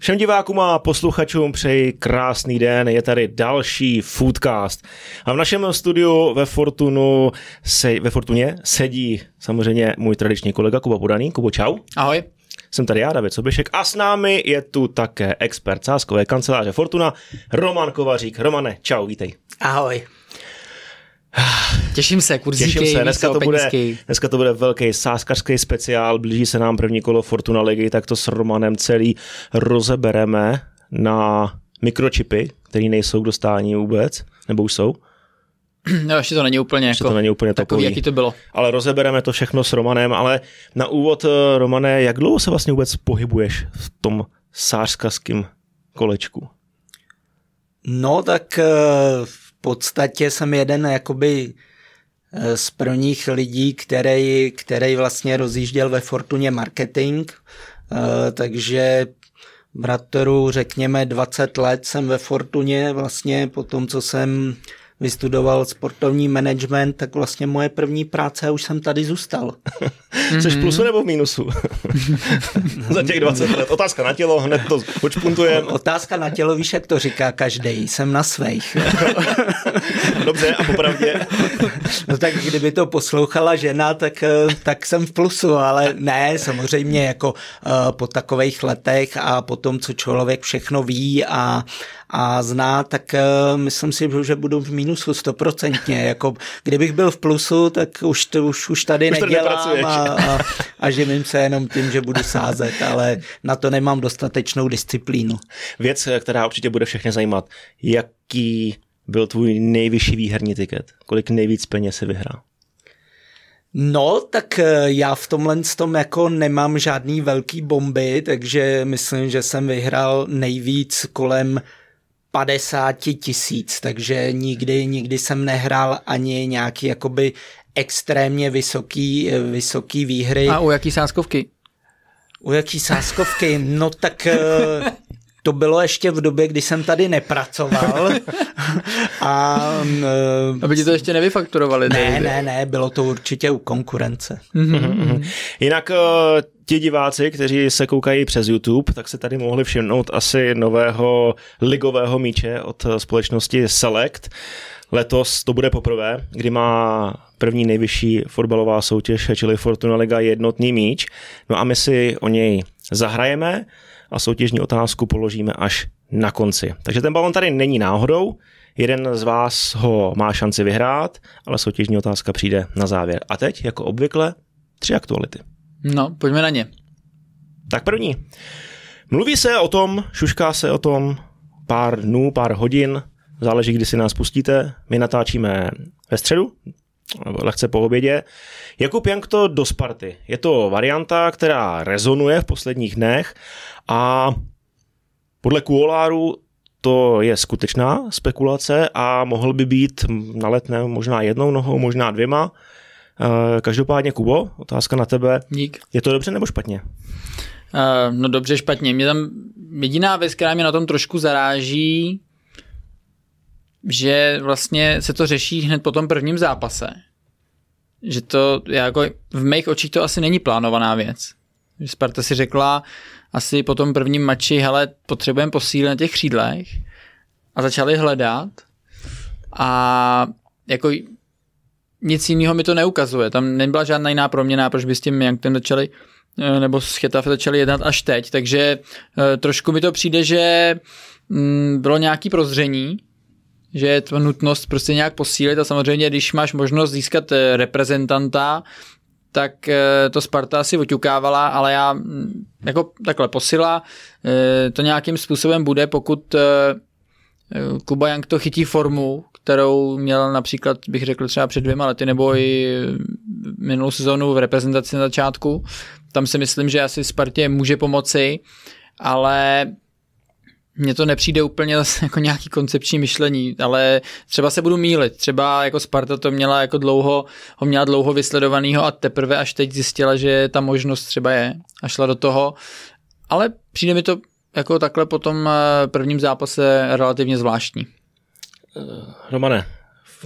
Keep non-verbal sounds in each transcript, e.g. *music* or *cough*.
Všem divákům a posluchačům přeji krásný den, je tady další Foodcast. A v našem studiu ve Fortunu se, ve Fortuně sedí samozřejmě můj tradiční kolega Kuba Podaný. Kubo, čau. Ahoj. Jsem tady já, David Soběšek a s námi je tu také expert sáskové kanceláře Fortuna, Roman Kovařík. Romane, čau, vítej. Ahoj. *sighs* Těším se, kurzíky, Těším se, dneska to, bude, dneska to bude velký sáskařský speciál, blíží se nám první kolo Fortuna ligy, tak to s Romanem celý rozebereme na mikročipy, které nejsou k dostání vůbec, nebo už jsou. No, ještě to není úplně, ještě jako, to není úplně takový, jaký to bylo. Ale rozebereme to všechno s Romanem, ale na úvod, eh, Romane, jak dlouho se vlastně vůbec pohybuješ v tom sářským kolečku? No, tak eh, v podstatě jsem jeden jakoby z prvních lidí, který, který vlastně rozjížděl ve Fortuně marketing, takže brateru řekněme 20 let jsem ve Fortuně vlastně po tom, co jsem vystudoval sportovní management, tak vlastně moje první práce a už jsem tady zůstal. *laughs* Což plusu nebo v mínusu? *laughs* Za těch *laughs* 20 let. Otázka na tělo, hned to počpuntujeme. Otázka na tělo, víš, jak to říká každý. Jsem na svých. Dobře, a popravdě? no tak kdyby to poslouchala žena, tak, eh, tak jsem v plusu, ale ne, samozřejmě jako uh, po takových letech a po tom, co člověk všechno ví a, a zná, tak uh, myslím si, že budu v mínusu stoprocentně. *laughs* Jako, kdybych byl v plusu, tak už, to, už, už tady už nedělám a, a, a živím se jenom tím, že budu sázet, ale na to nemám dostatečnou disciplínu. Věc, která určitě bude všechny zajímat, jaký byl tvůj nejvyšší výherní tiket? Kolik nejvíc peněz si vyhrál? No, tak eh, já v tomhle tom jako nemám žádný velký bomby, takže myslím, že jsem vyhrál nejvíc kolem 50 tisíc, takže nikdy, nikdy jsem nehrál ani nějaký jakoby extrémně vysoký, vysoký výhry. A u jaký sáskovky? U jaký sáskovky? No tak eh, *laughs* to bylo ještě v době, kdy jsem tady nepracoval. *laughs* a, uh, Aby ti to ještě nevyfakturovali. Ne, tady. ne, ne, bylo to určitě u konkurence. Mm-hmm. Jinak uh, ti diváci, kteří se koukají přes YouTube, tak se tady mohli všimnout asi nového ligového míče od společnosti Select. Letos to bude poprvé, kdy má první nejvyšší fotbalová soutěž, čili Fortuna Liga jednotný míč. No a my si o něj zahrajeme a soutěžní otázku položíme až na konci. Takže ten balon tady není náhodou, jeden z vás ho má šanci vyhrát, ale soutěžní otázka přijde na závěr. A teď, jako obvykle, tři aktuality. No, pojďme na ně. Tak první. Mluví se o tom, šušká se o tom pár dnů, pár hodin, záleží, kdy si nás pustíte. My natáčíme ve středu, lehce po obědě. Jakub Jankto do Sparty. Je to varianta, která rezonuje v posledních dnech a podle Kuoláru to je skutečná spekulace a mohl by být na letné možná jednou nohou, možná dvěma. Eh, každopádně, Kubo, otázka na tebe. Dík. Je to dobře nebo špatně? Uh, no dobře, špatně. Mě tam jediná věc, která mě na tom trošku zaráží, že vlastně se to řeší hned po tom prvním zápase. Že to, jako v mých očích to asi není plánovaná věc. Sparta si řekla asi po tom prvním mači, hele, potřebujeme posílit na těch křídlech a začali hledat a jako nic jiného mi to neukazuje. Tam nebyla žádná jiná proměna, proč by s tím ten začali eh, nebo s Chetaf začali jednat až teď, takže eh, trošku mi to přijde, že mm, bylo nějaký prozření, že je to nutnost prostě nějak posílit a samozřejmě, když máš možnost získat eh, reprezentanta, tak eh, to Sparta asi oťukávala, ale já mm, jako takhle posila, eh, to nějakým způsobem bude, pokud Kuba Jank to chytí formu, kterou měl například, bych řekl třeba před dvěma lety, nebo i minulou sezónu v reprezentaci na začátku. Tam si myslím, že asi Spartě může pomoci, ale mně to nepřijde úplně jako nějaký koncepční myšlení, ale třeba se budu mílit. Třeba jako Sparta to měla jako dlouho, ho měla dlouho vysledovanýho a teprve až teď zjistila, že ta možnost třeba je a šla do toho. Ale přijde mi to jako takhle po tom eh, prvním zápase relativně zvláštní. Romane,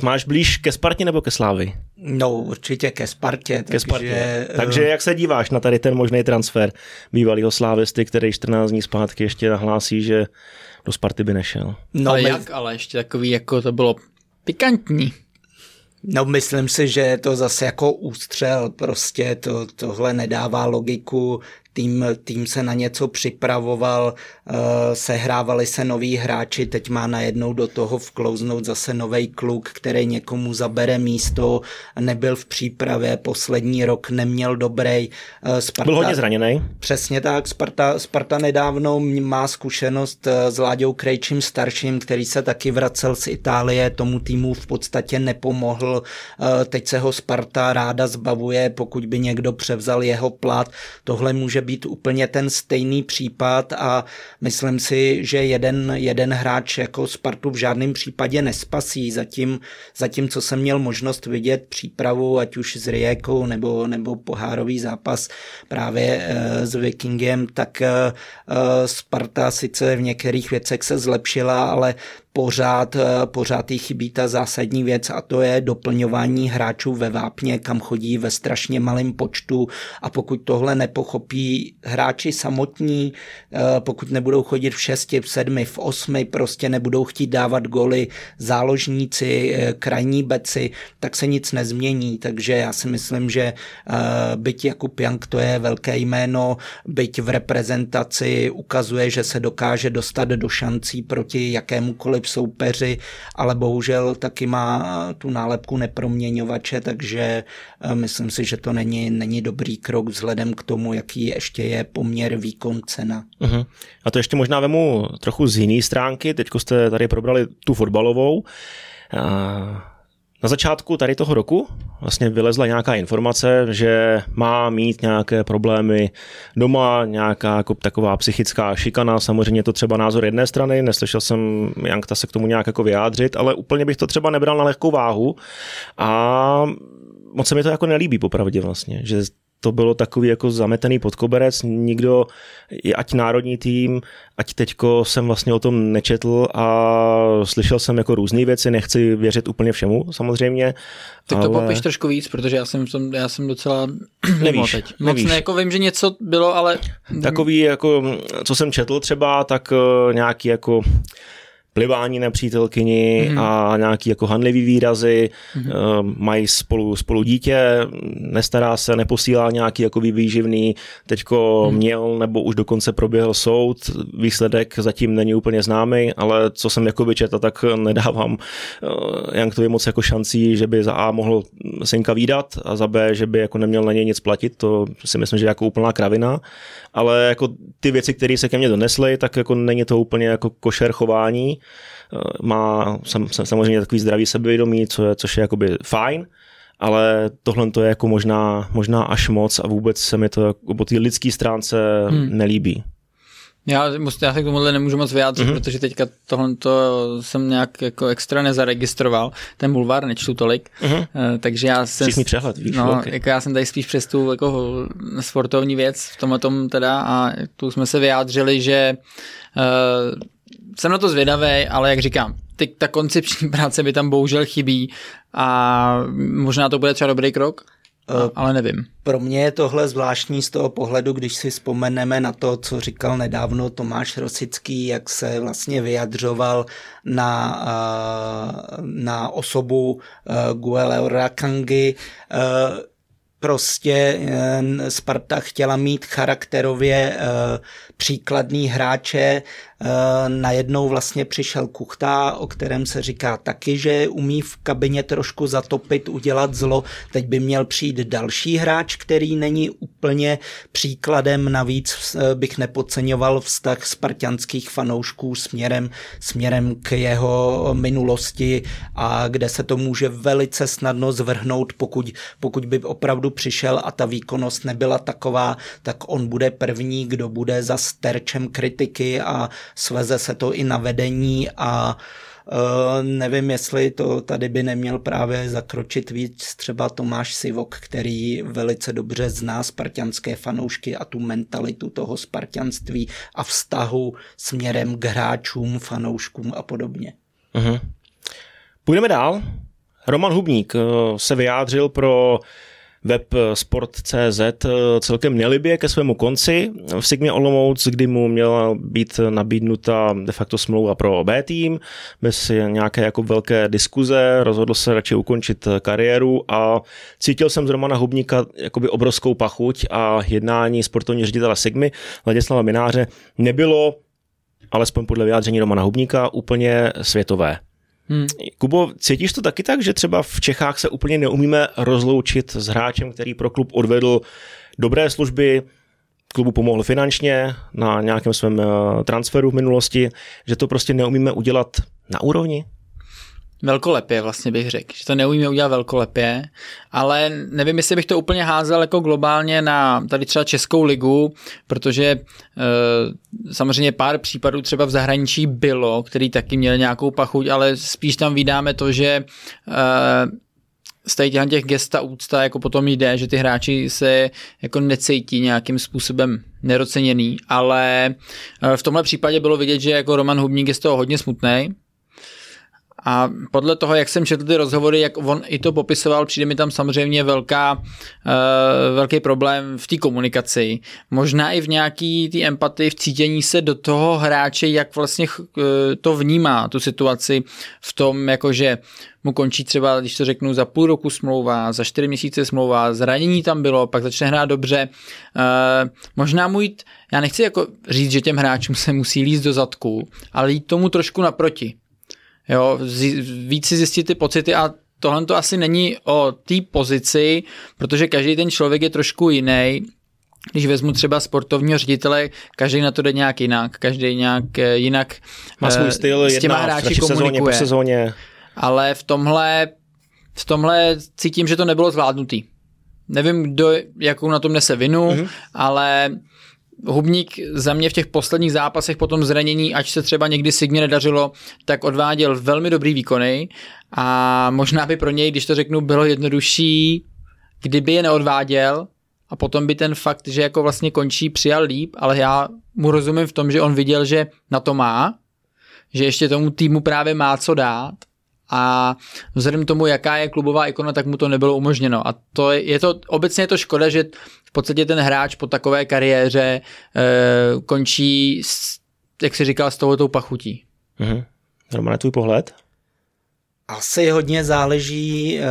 máš blíž ke Spartě nebo ke Slávy? No, určitě ke Spartě. Ke Spartě. Takže, takže jak se díváš na tady ten možný transfer bývalého Slávisty, který 14 dní zpátky ještě nahlásí, že do Sparty by nešel? No, ale my... jak, ale ještě takový, jako to bylo pikantní. No myslím si, že je to zase jako ústřel, prostě to, tohle nedává logiku, tým, tým se na něco připravoval, uh, sehrávali se noví hráči, teď má najednou do toho vklouznout zase nový kluk, který někomu zabere místo, nebyl v přípravě, poslední rok neměl dobrý. Uh, Sparta, Byl hodně zraněný. Přesně tak, Sparta, Sparta nedávno má zkušenost uh, s Láďou Krejčím starším, který se taky vracel z Itálie, tomu týmu v podstatě nepomohl, teď se ho Sparta ráda zbavuje, pokud by někdo převzal jeho plat, tohle může být úplně ten stejný případ a myslím si, že jeden, jeden hráč jako Spartu v žádném případě nespasí. Zatím, zatím, co jsem měl možnost vidět přípravu, ať už s Rijekou nebo, nebo pohárový zápas právě e, s Vikingem, tak e, Sparta sice v některých věcech se zlepšila, ale pořád, eh, pořád jí chybí ta zásadní věc a to je doplňování hráčů ve vápně, kam chodí ve strašně malém počtu. A pokud tohle nepochopí hráči samotní, eh, pokud nebudou chodit v šesti, v sedmi, v osmi, prostě nebudou chtít dávat goly záložníci, eh, krajní beci, tak se nic nezmění, takže já si myslím, že byť Jakub Jank to je velké jméno, byť v reprezentaci ukazuje, že se dokáže dostat do šancí proti jakémukoliv v soupeři, ale bohužel taky má tu nálepku neproměňovače, takže eh, myslím si, že to není, není dobrý krok vzhledem k tomu, jaký ještě je poměr výkon cena. Uh-huh. A to ještě možná vemu trochu z jiné stránky, teď jste tady probrali tu fotbalovou. Na začátku tady toho roku vlastně vylezla nějaká informace, že má mít nějaké problémy doma, nějaká jako taková psychická šikana, samozřejmě to třeba názor jedné strany, neslyšel jsem Jankta se k tomu nějak jako vyjádřit, ale úplně bych to třeba nebral na lehkou váhu. A moc se mi to jako nelíbí popravdě vlastně, že to bylo takový jako zametený pod koberec, nikdo, ať národní tým, ať teďko jsem vlastně o tom nečetl a slyšel jsem jako různé věci, nechci věřit úplně všemu samozřejmě. Tak to ale... popiš trošku víc, protože já jsem, já jsem docela *clears throat* nevíš, teď. Moc nevíš. Ne, jako vím, že něco bylo, ale... Takový jako, co jsem četl třeba, tak eh, nějaký jako plivání na přítelkyni mm. a nějaký jako handlivý výrazy, mm. uh, mají spolu, spolu dítě, nestará se, neposílá nějaký jako výživný, teďko mm. měl nebo už dokonce proběhl soud, výsledek zatím není úplně známý, ale co jsem jako vyčetl, tak nedávám uh, Janktovi moc jako šancí, že by za A mohl synka výdat a za B, že by jako neměl na něj nic platit, to si myslím, že je jako úplná kravina, ale jako ty věci, které se ke mně donesly, tak jako není to úplně jako košer chování, má sam, samozřejmě takový zdravý sebevědomí, co je, což je jakoby fajn, ale tohle to je jako možná, možná až moc a vůbec se mi to jako po té lidské stránce hmm. nelíbí. Já, já se k tomuhle nemůžu moc vyjádřit, mm-hmm. protože teďka tohle jsem nějak jako extra nezaregistroval. Ten bulvár nečtu tolik, mm-hmm. takže já jsem... Všichni přehled, víš, no, jako já jsem tady spíš přes tu jako sportovní věc v tomhle tom teda a tu jsme se vyjádřili, že uh, jsem na to zvědavý, ale jak říkám, ty, ta koncepční *laughs* práce by tam bohužel chybí a možná to bude třeba dobrý krok, Uh, ale nevím. Pro mě je tohle zvláštní z toho pohledu, když si vzpomeneme na to, co říkal nedávno Tomáš Rosický, jak se vlastně vyjadřoval na, uh, na osobu uh, Rakangi. Uh, prostě Sparta chtěla mít charakterově příkladný hráče, Eh, najednou vlastně přišel Kuchta, o kterém se říká taky, že umí v kabině trošku zatopit, udělat zlo. Teď by měl přijít další hráč, který není úplně příkladem. Navíc eh, bych nepodceňoval vztah spartianských fanoušků směrem, směrem k jeho minulosti a kde se to může velice snadno zvrhnout, pokud, pokud by opravdu přišel a ta výkonnost nebyla taková, tak on bude první, kdo bude za sterčem kritiky a sveze se to i na vedení a Uh, nevím, jestli to tady by neměl právě zakročit víc třeba Tomáš Sivok, který velice dobře zná spartianské fanoušky a tu mentalitu toho spartianství a vztahu směrem k hráčům, fanouškům a podobně. Uh-huh. Půjdeme dál. Roman Hubník se vyjádřil pro web sport.cz celkem nelibě ke svému konci v Sigmě Olomouc, kdy mu měla být nabídnuta de facto smlouva pro B tým bez nějaké jako velké diskuze, rozhodl se radši ukončit kariéru a cítil jsem z Romana Hubníka jakoby obrovskou pachuť a jednání sportovní ředitele Sigmy Ladislava Mináře nebylo alespoň podle vyjádření Romana Hubníka, úplně světové. Hmm. Kubo, cítíš to taky tak, že třeba v Čechách se úplně neumíme rozloučit s hráčem, který pro klub odvedl dobré služby, klubu pomohl finančně na nějakém svém eh, transferu v minulosti, že to prostě neumíme udělat na úrovni? Velkolepě vlastně bych řekl, že to neumíme udělat velkolepě, ale nevím, jestli bych to úplně házel jako globálně na tady třeba Českou ligu, protože e, samozřejmě pár případů třeba v zahraničí bylo, který taky měl nějakou pachuť, ale spíš tam vydáme to, že e, z těch, těch gesta úcta jako potom jde, že ty hráči se jako necítí nějakým způsobem neroceněný, ale eh, v tomhle případě bylo vidět, že jako Roman Hubník je z toho hodně smutný, a podle toho, jak jsem četl ty rozhovory, jak on i to popisoval, přijde mi tam samozřejmě velká, uh, velký problém v té komunikaci. Možná i v nějaký té empatii, v cítění se do toho hráče, jak vlastně uh, to vnímá, tu situaci v tom, jakože mu končí třeba, když to řeknu, za půl roku smlouva, za čtyři měsíce smlouva, zranění tam bylo, pak začne hrát dobře. Uh, možná mu jít, já nechci jako říct, že těm hráčům se musí líst do zadku, ale jít tomu trošku naproti. Jo, víc si zjistit ty pocity a tohle to asi není o té pozici, protože každý ten člověk je trošku jiný. Když vezmu třeba sportovního ředitele, každý na to jde nějak jinak, každý nějak eh, jinak Má svůj eh, styl, s těma hráči komunikuje. Sezóně, po sezóně. Ale v tomhle, v tomhle cítím, že to nebylo zvládnutý. Nevím, kdo, jakou na tom nese vinu, mm-hmm. ale Hubník za mě v těch posledních zápasech po tom zranění, ať se třeba někdy Signě nedařilo, tak odváděl velmi dobrý výkony. A možná by pro něj, když to řeknu, bylo jednodušší, kdyby je neodváděl a potom by ten fakt, že jako vlastně končí, přijal líp, ale já mu rozumím v tom, že on viděl, že na to má, že ještě tomu týmu právě má co dát a vzhledem tomu, jaká je klubová ikona, tak mu to nebylo umožněno. A to je, je to, obecně je to škoda, že v podstatě ten hráč po takové kariéře e, končí, s, jak si říkal, s touhletou pachutí. Mhm. Romane, tvůj pohled? Asi hodně záleží e,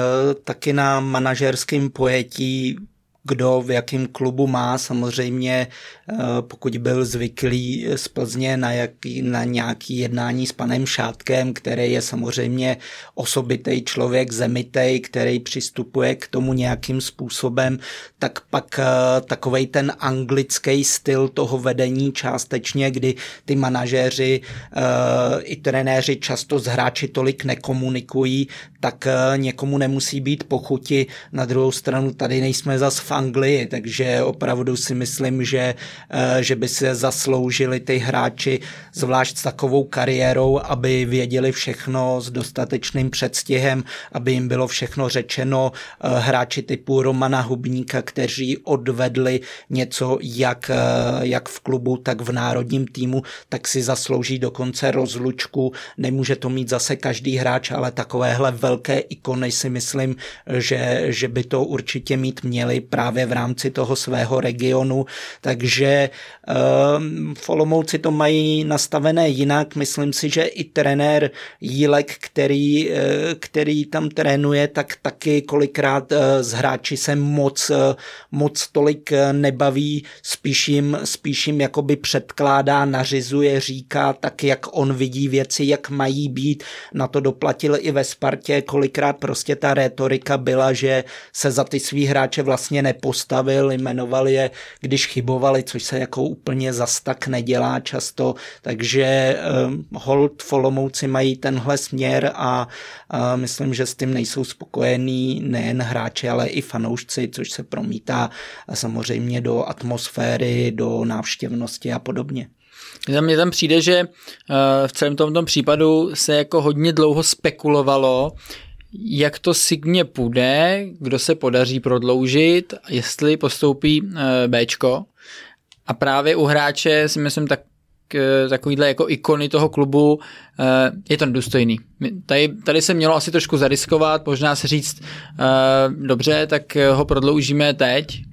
taky na manažerském pojetí kdo v jakém klubu má. Samozřejmě, eh, pokud byl zvyklý z Plzně na, jaký, na nějaký jednání s panem Šátkem, který je samozřejmě osobitý člověk, zemitej, který přistupuje k tomu nějakým způsobem, tak pak eh, takovej ten anglický styl toho vedení částečně, kdy ty manažéři eh, i trenéři často s hráči tolik nekomunikují, tak někomu nemusí být pochuti. Na druhou stranu tady nejsme zas v Anglii, takže opravdu si myslím, že, eh, že by se zasloužili ty hráči, zvlášť s takovou kariérou, aby věděli všechno s dostatečným předstihem, aby jim bylo všechno řečeno. Eh, hráči typu Romana Hubníka, kteří odvedli něco jak, eh, jak v klubu, tak v národním týmu, tak si zaslouží dokonce rozlučku. Nemůže to mít zase každý hráč, ale takovéhle velké ikony si myslím, že, že by to určitě mít měli právě v rámci toho svého regionu, takže v Olomouci to mají nastavené jinak. Myslím si, že i trenér Jílek, který, eh, který tam trénuje, tak taky kolikrát eh, z hráči se moc, eh, moc tolik nebaví, spíš jim, spíš jim jakoby předkládá, nařizuje, říká tak, jak on vidí věci, jak mají být. Na to doplatil i ve Spartě, kolikrát prostě ta retorika byla, že se za ty svý hráče vlastně nepostavil postavil, jmenoval je, když chybovali, což se jako úplně zas tak nedělá často, takže um, hold Folomouci mají tenhle směr a uh, myslím, že s tím nejsou spokojení nejen hráči, ale i fanoušci, což se promítá samozřejmě do atmosféry, do návštěvnosti a podobně. Mně tam přijde, že v celém tomto případu se jako hodně dlouho spekulovalo, jak to Signě půjde, kdo se podaří prodloužit, jestli postoupí eh, Bčko. A právě u hráče si myslím tak takovýhle jako ikony toho klubu, je to nedůstojný. Tady, tady se mělo asi trošku zariskovat, možná se říct, dobře, tak ho prodloužíme teď,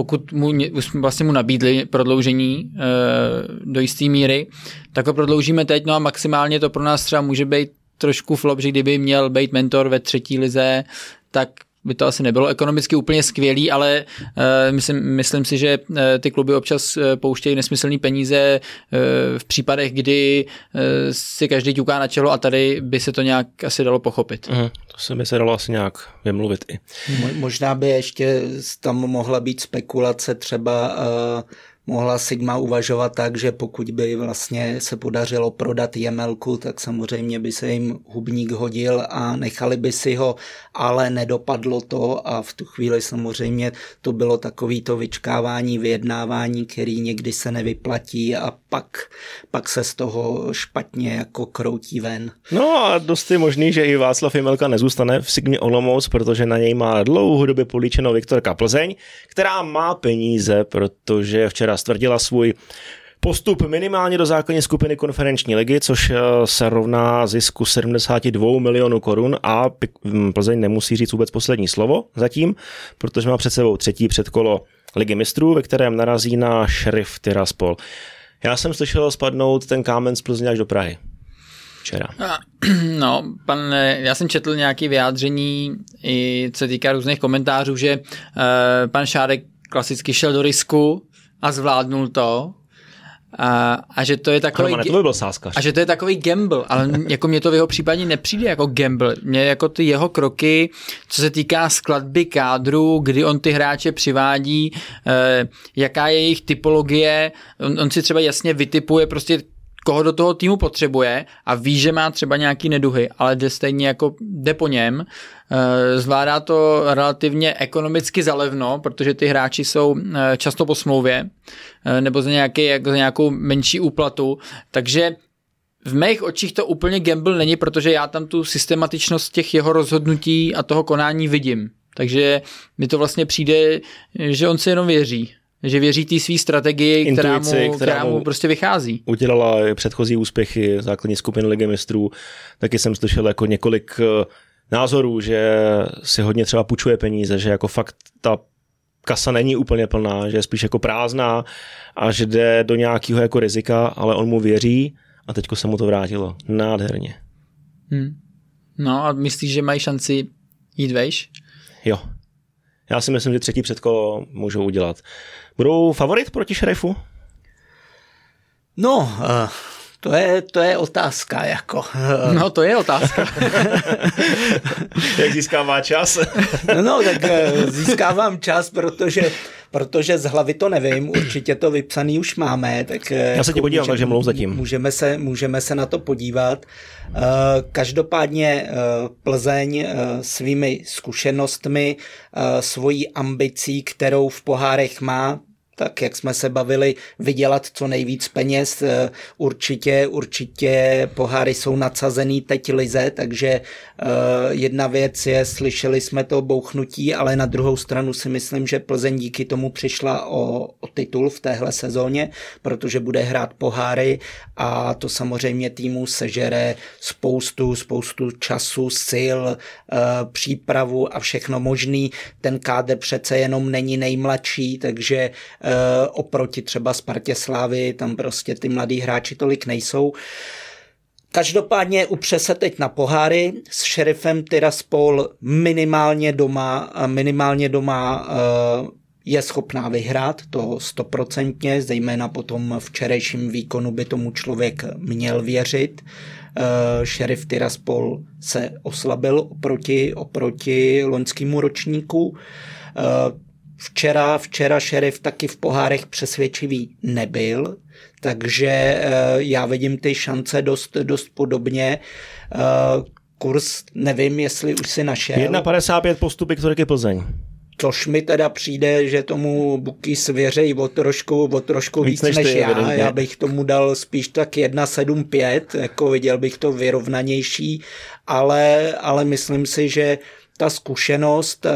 pokud mu, vlastně mu nabídli prodloužení do jisté míry, tak ho prodloužíme teď, no a maximálně to pro nás třeba může být trošku flop, že kdyby měl být mentor ve třetí lize, tak by to asi nebylo ekonomicky úplně skvělý, ale uh, myslím, myslím si, že uh, ty kluby občas uh, pouštějí nesmyslné peníze uh, v případech, kdy uh, si každý ťuká na čelo a tady by se to nějak asi dalo pochopit. Uh, to se mi se dalo asi nějak vymluvit i. Možná by ještě tam mohla být spekulace třeba uh, mohla Sigma uvažovat tak, že pokud by vlastně se podařilo prodat Jemelku, tak samozřejmě by se jim hubník hodil a nechali by si ho, ale nedopadlo to a v tu chvíli samozřejmě to bylo takový to vyčkávání, vyjednávání, který někdy se nevyplatí a pak, pak se z toho špatně jako kroutí ven. No a dost je možný, že i Václav Jemelka nezůstane v Sigmě Olomouc, protože na něj má dlouhodobě políčenou Viktorka Plzeň, která má peníze, protože včera stvrdila svůj Postup minimálně do základní skupiny konferenční ligy, což eh, se rovná zisku 72 milionů korun a Plzeň nemusí říct vůbec poslední slovo zatím, protože má před sebou třetí předkolo ligy mistrů, ve kterém narazí na šerif Tiraspol. Já jsem slyšel spadnout ten kámen z Plzně až do Prahy. Včera. *clears throat* No, pan, já jsem četl nějaké vyjádření, i co se týká různých komentářů, že uh, pan Šárek klasicky šel do risku, a zvládnul to. A, a že to je takový Romane, to by byl sáskař. a že to je takový gamble, ale *laughs* jako mě to v jeho případě nepřijde jako gamble. Mě jako ty jeho kroky, co se týká skladby kádru, kdy on ty hráče přivádí, eh, jaká je jejich typologie, on, on si třeba jasně vytipuje prostě koho do toho týmu potřebuje a ví, že má třeba nějaký neduhy, ale jde stejně jako jde po něm. Eh, zvládá to relativně ekonomicky zalevno, protože ty hráči jsou eh, často po smlouvě eh, nebo za, nějaký, za nějakou menší úplatu, takže v mých očích to úplně gamble není, protože já tam tu systematičnost těch jeho rozhodnutí a toho konání vidím. Takže mi to vlastně přijde, že on si jenom věří že věří té své strategii, Intuici, která, mu, která mu prostě vychází. Udělala předchozí úspěchy základní skupiny Ligy mistrů. Taky jsem slyšel jako několik eh, názorů, že si hodně třeba půjčuje peníze, že jako fakt ta kasa není úplně plná, že je spíš jako prázdná a že jde do nějakého jako rizika, ale on mu věří a teďko se mu to vrátilo. Nádherně. Hmm. No a myslíš, že mají šanci jít vejš? Jo. Já si myslím, že třetí předkolo můžou udělat. Budou favorit proti šerifu? No, uh, to je, to je otázka, jako. *laughs* No, to je otázka. *laughs* Jak získává čas? *laughs* no, no, tak uh, získávám čas, protože protože z hlavy to nevím, určitě to vypsaný už máme. Tak Já se ti jako podívám, můžeme, takže mluv zatím. Můžeme se, můžeme se na to podívat. Každopádně Plzeň svými zkušenostmi, svojí ambicí, kterou v pohárech má, tak jak jsme se bavili, vydělat co nejvíc peněz. Eh, určitě, určitě poháry jsou nadsazený teď lize, takže eh, jedna věc je, slyšeli jsme to bouchnutí, ale na druhou stranu si myslím, že Plzeň díky tomu přišla o, o titul v téhle sezóně, protože bude hrát poháry a to samozřejmě týmu sežere spoustu, spoustu času, sil, eh, přípravu a všechno možný. Ten kádr přece jenom není nejmladší, takže oproti třeba Spartě Slávy, tam prostě ty mladí hráči tolik nejsou. Každopádně upře se teď na poháry s šerifem Tiraspol minimálně doma, minimálně doma eh, je schopná vyhrát, to stoprocentně, zejména po tom včerejším výkonu by tomu člověk měl věřit. Eh, šerif Tiraspol se oslabil oproti, oproti loňskému ročníku. Včera, včera šerif taky v pohárech přesvědčivý nebyl, takže eh, já vidím ty šance dost, dost podobně. Eh, kurz nevím, jestli už si našel. 1,55 postupy k Plzeň. Což mi teda přijde, že tomu Buky svěřejí o trošku, o trošku víc, víc než, než já. Evidentně. Já bych tomu dal spíš tak 1,75, jako viděl bych to vyrovnanější, ale, ale myslím si, že ta zkušenost, eh,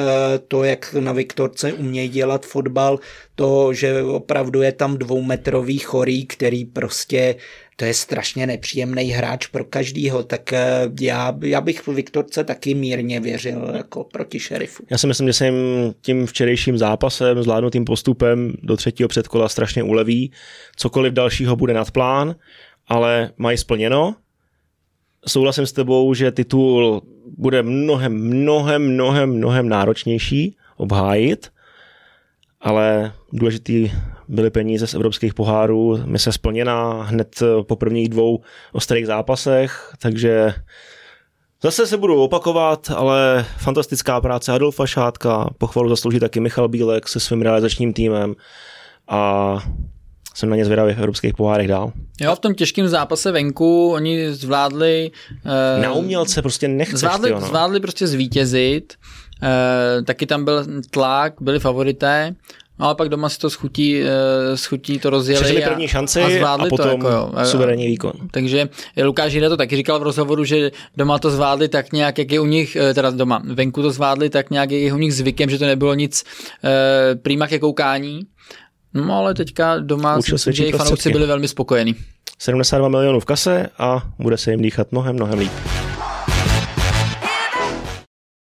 to, jak na Viktorce umějí dělat fotbal, to, že opravdu je tam dvoumetrový chorý, který prostě to je strašně nepříjemný hráč pro každýho, tak eh, já, já bych Viktorce taky mírně věřil jako proti šerifu. Já si myslím, že se jim tím včerejším zápasem, zvládnutým postupem do třetího předkola strašně uleví. Cokoliv dalšího bude nad plán, ale mají splněno. Souhlasím s tebou, že titul bude mnohem, mnohem, mnohem, mnohem náročnější obhájit, ale důležitý byly peníze z evropských pohárů, mise splněná hned po prvních dvou ostrých zápasech, takže Zase se budu opakovat, ale fantastická práce Adolfa Šátka, pochvalu zaslouží taky Michal Bílek se svým realizačním týmem a jsem na ně zvědavý v evropských pohárech dál. Jo, v tom těžkém zápase venku oni zvládli... Uh, na umělce prostě nechceš, zvládli, tyjo, no. zvládli prostě zvítězit, uh, taky tam byl tlak, byli favorité, No ale pak doma si to schutí, schutí to rozjeli Přežili první šanci a, zvládli a potom to, jako jo. suverénní výkon. Takže Lukáš Jina to taky říkal v rozhovoru, že doma to zvládli tak nějak, jak je u nich, teda doma, venku to zvládli tak nějak, jak je u nich zvykem, že to nebylo nic uh, prýma ke koukání. No ale teďka doma si, že jejich fanoušci byli velmi spokojení. 72 milionů v kase a bude se jim dýchat mnohem, mnohem líp.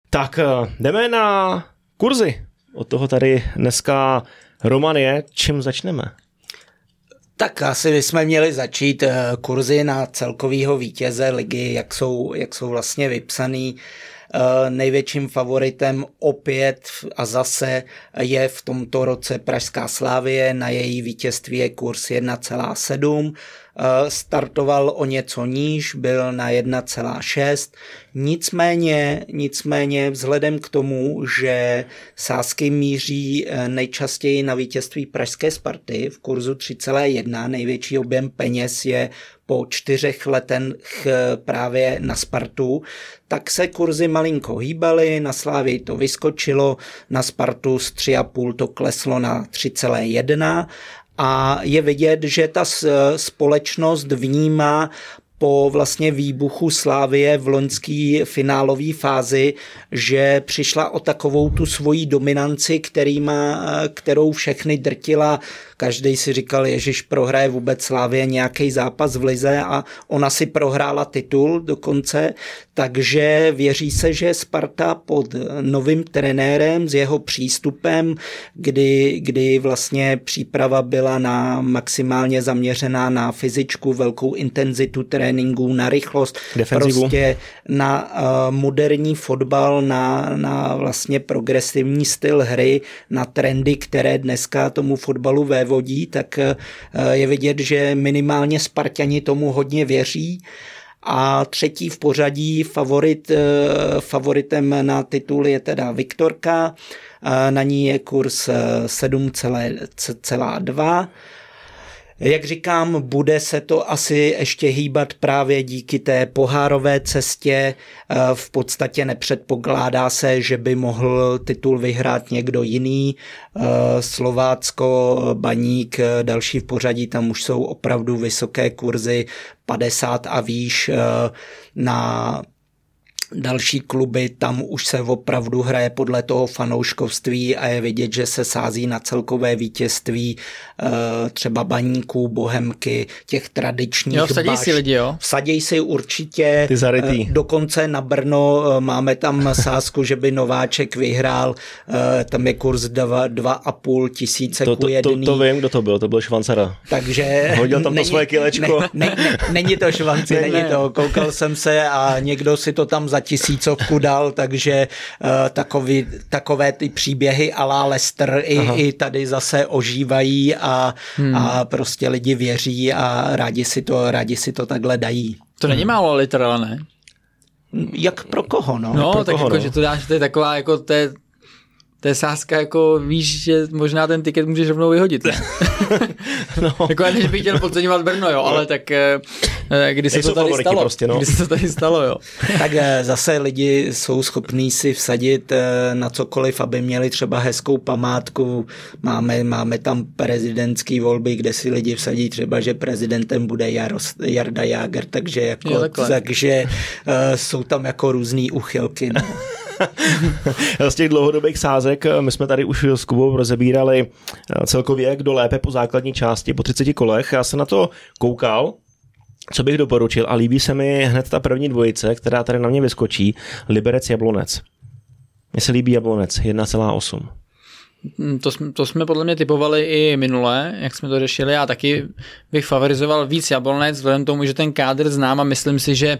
Tak jdeme na kurzy. Od toho tady dneska Roman je. Čím začneme? Tak asi bychom měli začít kurzy na celkovýho vítěze ligy, jak jsou, jak jsou vlastně vypsaný. Největším favoritem opět a zase je v tomto roce Pražská Slávie, na její vítězství je kurz 1,7 startoval o něco níž, byl na 1,6. Nicméně, nicméně vzhledem k tomu, že sázky míří eh, nejčastěji na vítězství Pražské Sparty v kurzu 3,1, největší objem peněz je po čtyřech letech eh, právě na Spartu, tak se kurzy malinko hýbaly, na Slávii to vyskočilo, na Spartu z 3,5 to kleslo na 3,1 a je vidět, že ta společnost vnímá po vlastně výbuchu Slávie v loňský finálové fázi, že přišla o takovou tu svoji dominanci, který má, kterou všechny drtila. Každý si říkal, Ježíš prohraje vůbec Slávě nějaký zápas v Lize a ona si prohrála titul dokonce, takže věří se, že Sparta pod novým trenérem s jeho přístupem, kdy, kdy vlastně příprava byla na maximálně zaměřená na fyzičku, velkou intenzitu tréninků, na rychlost, Defenzivu. prostě na uh, moderní fotbal, na, na vlastně progresivní styl hry, na trendy, které dneska tomu fotbalu vévodí, tak eh, je vidět, že minimálně Spartani tomu hodně věří. A třetí v pořadí favorit, eh, favoritem na titul je teda Viktorka, na ní je kurz 7,2 eh, jak říkám, bude se to asi ještě hýbat právě díky té pohárové cestě. Eh, v podstatě nepředpokládá se, že by mohl titul vyhrát někdo jiný. Eh, Slovácko, Baník, eh, další v pořadí, tam už jsou opravdu vysoké kurzy, 50 a výš na další kluby, tam už se opravdu hraje podle toho fanouškovství a je vidět, že se sází na celkové vítězství eh, třeba baníků, bohemky, těch tradičních Jo, vsadí baš. si lidi, jo? Vsadí si určitě. Ty zarytý. Eh, dokonce na Brno eh, máme tam sázku, že by Nováček vyhrál, tam je kurz 2,5 tisíce to, to, to, to, vím, kdo to byl, to byl Švancara. Takže... Hodil tam to svoje kilečko. Ne, ne, ne, není to Švanci, ne, není ne. to. Koukal jsem se a někdo si to tam za tisícovku dal, takže uh, takový, takové ty příběhy la Lester i, i tady zase ožívají a, hmm. a prostě lidi věří a rádi si to, rádi si to takhle dají. To není málo liter, ale ne? Jak pro koho, no? No, pro tak koho, jako, no? že to dáš, to je taková, jako, to je, to je sázka, jako víš, že možná ten tiket můžeš rovnou vyhodit. *laughs* No. jako než bych chtěl podceňovat Brno, jo, ale tak eh, kdy se to tady stalo. Prostě, no. Kdy se to tady stalo, jo. *laughs* tak eh, zase lidi jsou schopní si vsadit eh, na cokoliv, aby měli třeba hezkou památku. Máme, máme tam prezidentské volby, kde si lidi vsadí třeba, že prezidentem bude Jaros, Jarda Jáger, takže, jako, jo, takže uh, jsou tam jako různý uchylky. No. *laughs* *laughs* Z těch dlouhodobých sázek my jsme tady už s Kubou rozebírali celkově, kdo lépe po základní části po 30 kolech. Já jsem na to koukal, co bych doporučil a líbí se mi hned ta první dvojice, která tady na mě vyskočí, Liberec Jablonec. Mně se líbí Jablonec 1,8. Mm, to, jsme, to jsme podle mě typovali i minule, jak jsme to řešili. Já taky bych favorizoval víc Jablonec, vzhledem tomu, že ten kádr znám a myslím si, že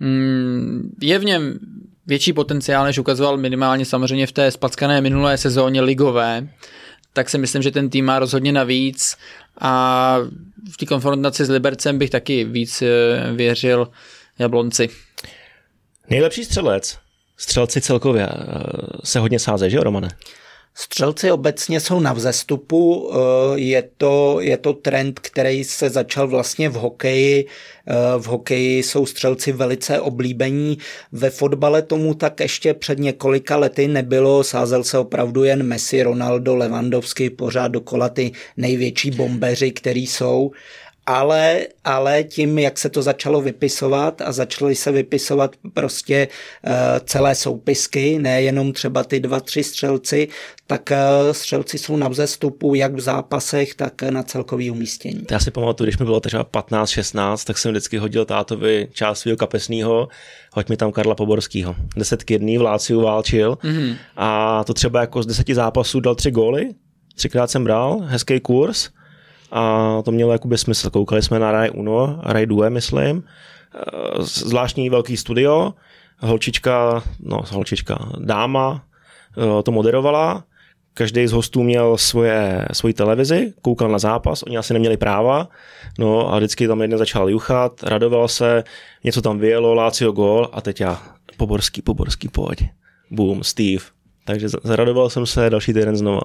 mm, je v něm větší potenciál, než ukazoval minimálně samozřejmě v té spackané minulé sezóně ligové, tak si myslím, že ten tým má rozhodně navíc a v té konfrontaci s Libercem bych taky víc eh, věřil Jablonci. Nejlepší střelec, střelci celkově eh, se hodně sáze, že jo, Romane? Střelci obecně jsou na vzestupu, eh, je to, je to trend, který se začal vlastně v hokeji. Eh, v hokeji jsou střelci velice oblíbení. Ve fotbale tomu tak ještě před několika lety nebylo. Sázel se opravdu jen Messi, Ronaldo, Lewandowski, pořád dokola ty největší bombeři, který jsou ale, ale tím, jak se to začalo vypisovat a začaly se vypisovat prostě uh, celé soupisky, nejenom třeba ty dva, tři střelci, tak uh, střelci jsou na vzestupu jak v zápasech, tak na celkový umístění. Já si pamatuju, když mi bylo třeba 15-16, tak jsem vždycky hodil tátovi část svého kapesního, hoď mi tam Karla Poborského. Deset jedný v Láciu válčil mm-hmm. a to třeba jako z deseti zápasů dal tři góly, třikrát jsem bral, hezký kurz, a to mělo jakoby smysl. Koukali jsme na Rai Uno, Rai Due, myslím, e, zvláštní velký studio, holčička, no holčička, dáma e, to moderovala, každý z hostů měl svoje, svoji televizi, koukal na zápas, oni asi neměli práva, no a vždycky tam jeden začal juchat, radoval se, něco tam vyjelo, Lácio gol a teď já, Poborský, Poborský, pojď. Boom, Steve, takže zaradoval jsem se další týden znova.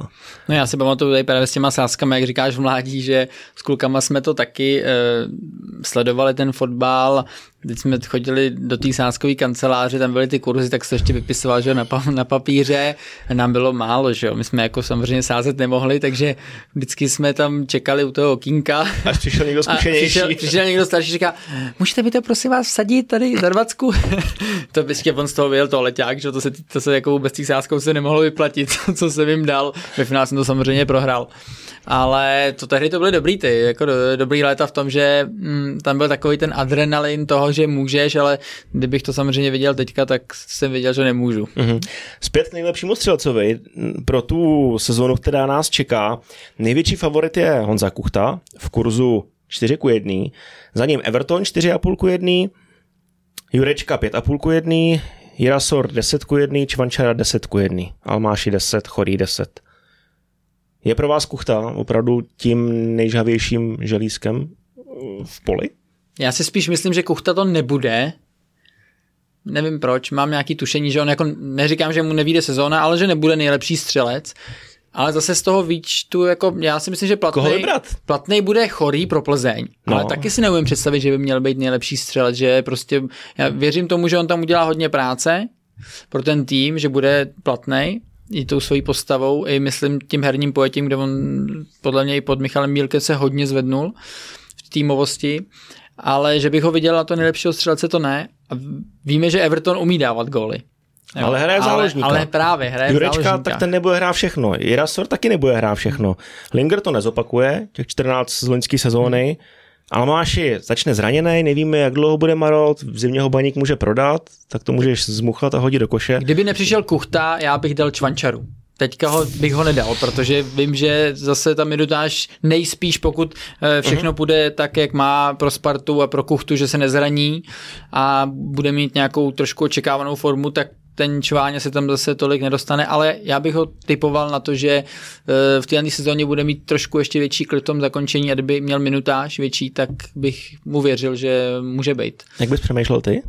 No já si pamatuju tady právě s těma sázkami, jak říkáš v mládí, že s klukama jsme to taky eh, sledovali ten fotbal, Teď jsme chodili do té sáskové kanceláře, tam byly ty kurzy, tak se ještě vypisoval, že na, pa- na papíře, nám bylo málo, že jo, my jsme jako samozřejmě sázet nemohli, takže vždycky jsme tam čekali u toho okýnka. Až přišel někdo zkušenější. Přišel, přišel, někdo starší, říká, můžete mi to prosím vás vsadit tady za dvacku? *laughs* to prostě on z toho vyjel to leták, že to se, to se jako vůbec těch sázkou se nemohlo vyplatit, *laughs* co jsem jim dal. Ve finále jsem to samozřejmě prohrál ale to tehdy to byly dobrý ty, jako do, dobrý léta v tom, že mm, tam byl takový ten adrenalin toho, že můžeš, ale kdybych to samozřejmě viděl teďka, tak jsem věděl, že nemůžu. Mm-hmm. Zpět k nejlepšímu střelcovi pro tu sezónu, která nás čeká. Největší favorit je Honza Kuchta v kurzu 4 ku 1, za ním Everton 4,5 ku 1, Jurečka 5,5 ku 1, Jirasor 10 ku 1, Čvančara 10 ku 1, Almáši 10, Chorý 10. Je pro vás kuchta opravdu tím nejžhavějším želízkem v poli? Já si spíš myslím, že kuchta to nebude. Nevím proč, mám nějaký tušení, že on jako, neříkám, že mu nevíde sezóna, ale že nebude nejlepší střelec. Ale zase z toho výčtu, jako já si myslím, že platný, platný bude chorý pro Plzeň. No. Ale taky si neumím představit, že by měl být nejlepší střelec, že prostě, já věřím tomu, že on tam udělá hodně práce pro ten tým, že bude platný, i tou svojí postavou, i myslím tím herním pojetím, kde on podle mě i pod Michalem Mílke se hodně zvednul v týmovosti, ale že bych ho viděl na to nejlepšího střelce, to ne. A víme, že Everton umí dávat góly. Jo, ale hraje záložníka. Ale, ale právě hraje Jurečka, záložníka. tak ten nebude hrát všechno. Jirasor taky nebude hrát všechno. Linger to nezopakuje, těch 14 z loňské sezóny. Hmm Almáši začne zraněný, nevíme, jak dlouho bude marot, v zimě ho baník může prodat, tak to můžeš zmuchat a hodit do koše. Kdyby nepřišel Kuchta, já bych dal Čvančaru. Teďka ho, bych ho nedal, protože vím, že zase ta minutáž nejspíš, pokud eh, všechno uh-huh. půjde tak, jak má pro Spartu a pro Kuchtu, že se nezraní a bude mít nějakou trošku očekávanou formu, tak ten Čváně se tam zase tolik nedostane, ale já bych ho typoval na to, že eh, v této sezóně bude mít trošku ještě větší klid v tom zakončení a kdyby měl minutáž větší, tak bych mu věřil, že může být. Jak bys přemýšlel ty?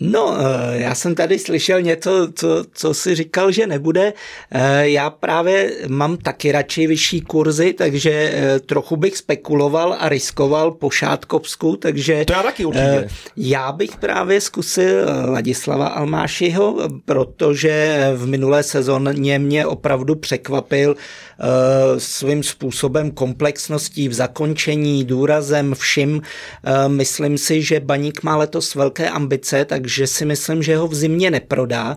No, eh, já jsem tady slyšel něco, co, co si říkal, že nebude. Eh, já právě mám taky radši vyšší kurzy, takže eh, trochu bych spekuloval a riskoval po Šátkovsku, takže... To já taky určitě. Já bych právě zkusil Ladislava Almášiho, protože v minulé sezóně mě opravdu překvapil svým způsobem komplexností v zakončení, důrazem, vším. Myslím si, že Baník má letos velké ambice, tak takže si myslím, že ho v zimě neprodá.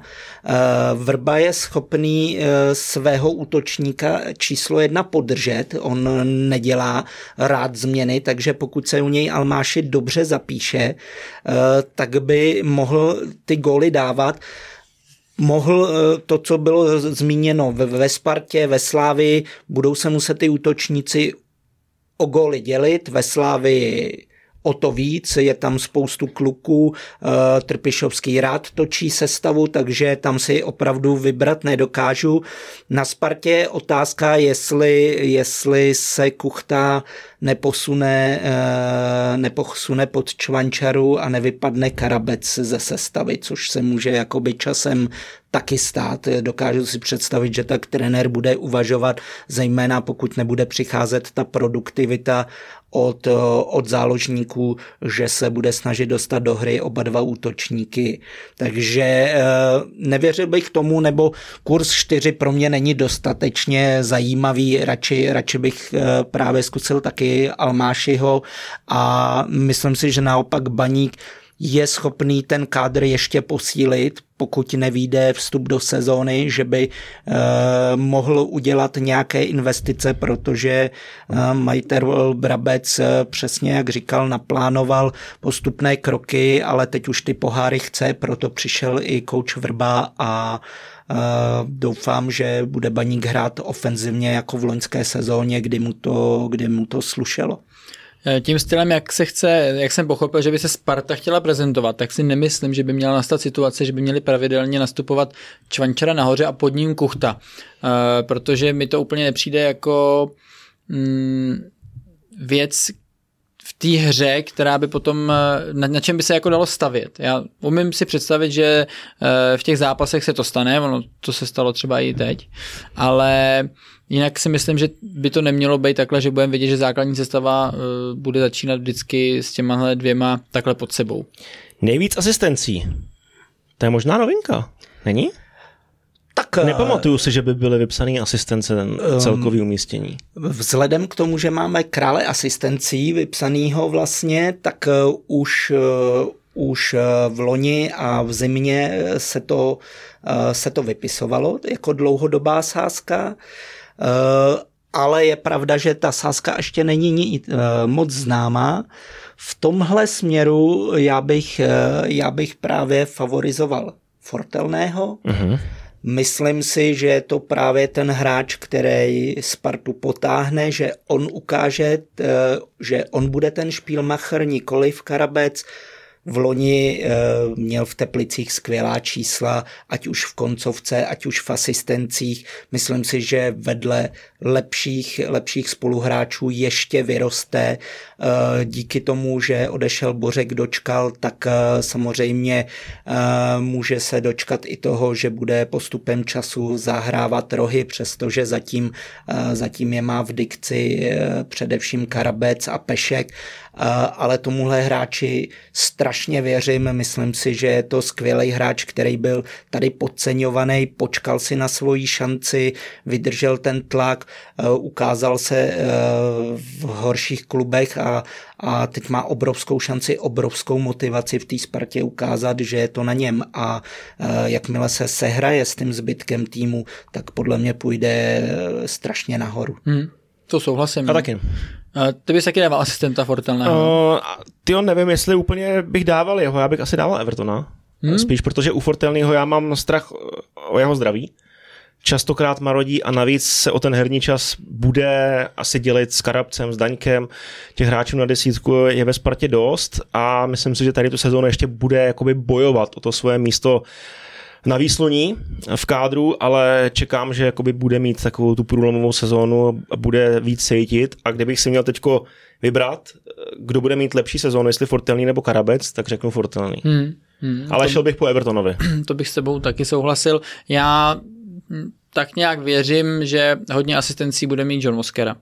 Vrba je schopný svého útočníka číslo jedna podržet, on nedělá rád změny, takže pokud se u něj Almáši dobře zapíše, tak by mohl ty góly dávat mohl to, co bylo zmíněno ve Spartě, ve Slávi, budou se muset ty útočníci o góly dělit. Ve Slávi o to víc, je tam spoustu kluků, eh, Trpišovský rád točí sestavu, takže tam si opravdu vybrat nedokážu. Na Spartě otázka, jestli, jestli se Kuchta neposune, eh, neposune pod čvančaru a nevypadne Karabec ze sestavy, což se může jakoby časem taky stát. Dokážu si představit, že tak trenér bude uvažovat, zejména pokud nebude přicházet ta produktivita od, od záložníků, že se bude snažit dostat do hry oba dva útočníky. Takže eh, nevěřil bych tomu, nebo kurz 4 pro mě není dostatečně zajímavý, radši, radši bych eh, právě zkusil taky Almášiho a myslím si, že naopak Baník je schopný ten kádr ještě posílit, pokud nevíde vstup do sezóny, že by eh, mohl udělat nějaké investice, protože eh, majitel Brabec eh, přesně, jak říkal, naplánoval postupné kroky, ale teď už ty poháry chce, proto přišel i kouč Vrba a doufám, že bude Baník hrát ofenzivně jako v loňské sezóně, kdy mu to, kdy mu to slušelo. Eh, tím stylem, jak se chce, jak jsem pochopil, že by se Sparta chtěla prezentovat, tak si nemyslím, že by měla nastat situace, že by měli pravidelně nastupovat Čvančara nahoře a pod ním Kuchta. Uh, protože mi to úplně nepřijde jako mm, věc, té hře, která by potom, eh, na, na čem by se jako dalo stavět. Já umím si představit, že v těch zápasech se to stane, ono to se stalo třeba i teď, ale Jinak si myslím, že by to nemělo být takhle, že budeme vidět, že základní sestava uh, bude začínat vždycky s těma dvěma takhle pod sebou. Nejvíc asistencí. To je možná novinka, není? Tak, Nepamatuju si, že by byly vypsané asistence ten um, celkový umístění. Vzhledem k tomu, že máme krále asistencí vypsanýho vlastně, tak uh, už, už v loni a v zimě se to, se to vypisovalo jako dlouhodobá sázka. Eh, ale je pravda, že ta sázka ještě není eh, moc známá. V tomhle směru já bych, eh, já bych právě favorizoval Fortelného. Uh-huh. Myslím si, že je to právě ten hráč, který Spartu potáhne, že on ukáže, že on bude ten špílmacher, v Karabec, v loni eh, měl v Teplicích skvělá čísla, ať už v koncovce, ať už v asistencích. Myslím si, že vedle lepších, lepších spoluhráčů ještě vyroste. Eh, díky tomu, že odešel Bořek dočkal, tak eh, samozřejmě může se dočkat i toho, že bude postupem času zahrávat rohy, přestože zatím, zatím je má v dikci především Karabec a Pešek ale tomuhle hráči strašně věřím. Myslím si, že je to skvělý hráč, který byl tady podceňovaný, počkal si na svoji šanci, vydržel ten tlak, e, ukázal se e, v horších klubech a, a teď má obrovskou šanci, obrovskou motivaci v té Spartě ukázat, že je to na něm a jakmile se sehraje s tím zbytkem týmu, tak podle mě půjde strašně nahoru. Hmm, to souhlasím. A taky. Ty bys taky dával asistenta Fortelného? Uh, ty on nevím, jestli úplně bych dával jeho, já bych asi dával Evertona. Hmm? Spíš, protože u Fortelného já mám strach o jeho zdraví. Častokrát marodí a navíc se o ten herní čas bude asi dělit s Karabcem, s Daňkem. Těch hráčů na desítku je ve Spartě dost a myslím si, že tady tu sezónu ještě bude jakoby bojovat o to svoje místo na výsluní v kádru, ale čekám, že jakoby bude mít takovou tu průlomovou sezónu a bude víc cítit a kdybych si měl teďko vybrat, kdo bude mít lepší sezónu, jestli Fortelný nebo Karabec, tak řeknu Fortelný. Hmm, hmm, ale to, šel bych po Evertonovi. *clears throat* To bych s tebou taky souhlasil. Já tak nějak věřím, že hodně asistencí bude mít John Moskera.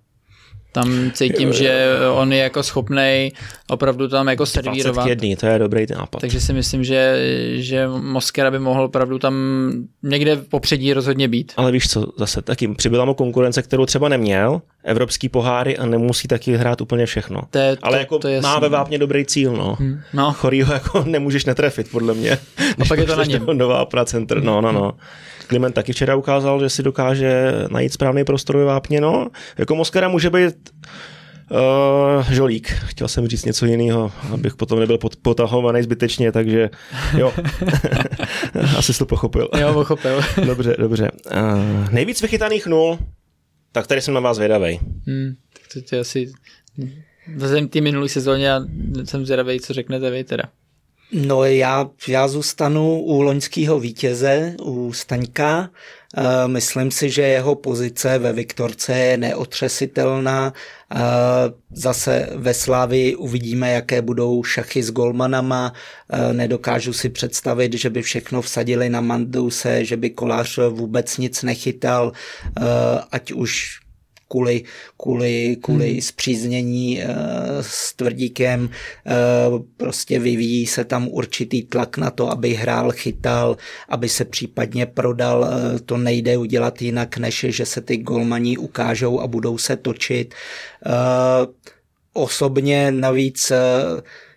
Tam cítím, že on je jako schopný opravdu tam jako servírovat. 21, to je dobrý nápad. Takže si myslím, že, že Moskera by mohl opravdu tam někde v popředí rozhodně být. Ale víš co, zase taky přibyla mu konkurence, kterou třeba neměl, evropský poháry a nemusí taky hrát úplně všechno. To je, Ale to, jako to je má ve vápně dobrý cíl, no. Hmm, no. Chorýho jako *laughs* nemůžeš netrefit, podle mě. A pak je to na něm. Nová Opera Center, no, no, no. Kliment taky včera ukázal, že si dokáže najít správný prostor ve vápně, no. Jako Moskera může být Uh, žolík. Chtěl jsem říct něco jiného, abych potom nebyl pot, potahovaný zbytečně, takže jo. *laughs* *laughs* Asi jsi to pochopil. Jo, pochopil. *laughs* dobře, dobře. Uh, nejvíc vychytaných nul, tak tady jsem na vás zvědavej. Hmm, tak to tě asi... Vzhledem té minulý sezóně a jsem zvědavý, co řeknete vy teda. No já, já zůstanu u loňského vítěze, u Staňka. E, myslím si, že jeho pozice ve Viktorce je neotřesitelná. E, zase ve Slávi uvidíme, jaké budou šachy s golmanama. E, nedokážu si představit, že by všechno vsadili na Manduse, že by Kolář vůbec nic nechytal, ať už kvůli, kvůli, kvůli hmm. zpříznění uh, s tvrdíkem. Uh, prostě vyvíjí se tam určitý tlak na to, aby hrál, chytal, aby se případně prodal. Uh, to nejde udělat jinak, než že se ty golmaní ukážou a budou se točit. Osobně navíc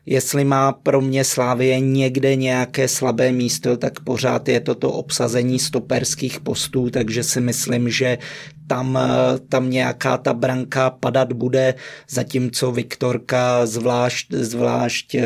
jestli má pro mě Slávie někde nějaké slabé místo, tak pořád je to to obsazení stoperských postů, takže si myslím, že tam, tam nějaká ta branka padat bude, zatímco Viktorka zvlášť, zvlášť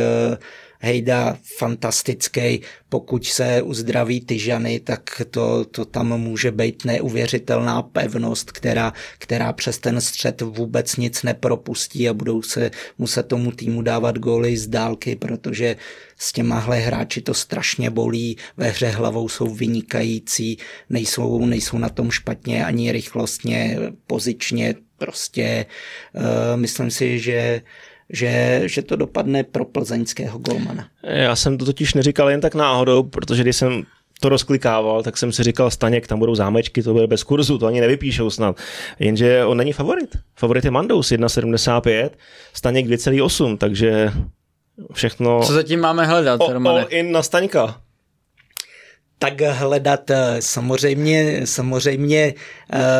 Hejda fantastický, pokud se uzdraví Tyžany, tak to, to tam může být neuvěřitelná pevnost, která, která přes ten střed vůbec nic nepropustí a budou se muset tomu týmu dávat góly z dálky, protože s těmahle hráči to strašně bolí, ve hře hlavou jsou vynikající, nejsou, nejsou na tom špatně ani rychlostně, pozičně, prostě uh, myslím si, že že, že to dopadne pro plzeňského golmana. Já jsem to totiž neříkal jen tak náhodou, protože když jsem to rozklikával, tak jsem si říkal, Staněk, tam budou zámečky, to bude bez kurzu, to ani nevypíšou snad. Jenže on není favorit. Favorit je Mandous 1,75, Staněk 2,8, takže všechno... Co zatím máme hledat, o, Romane? All in na Staňka tak hledat. Samozřejmě, samozřejmě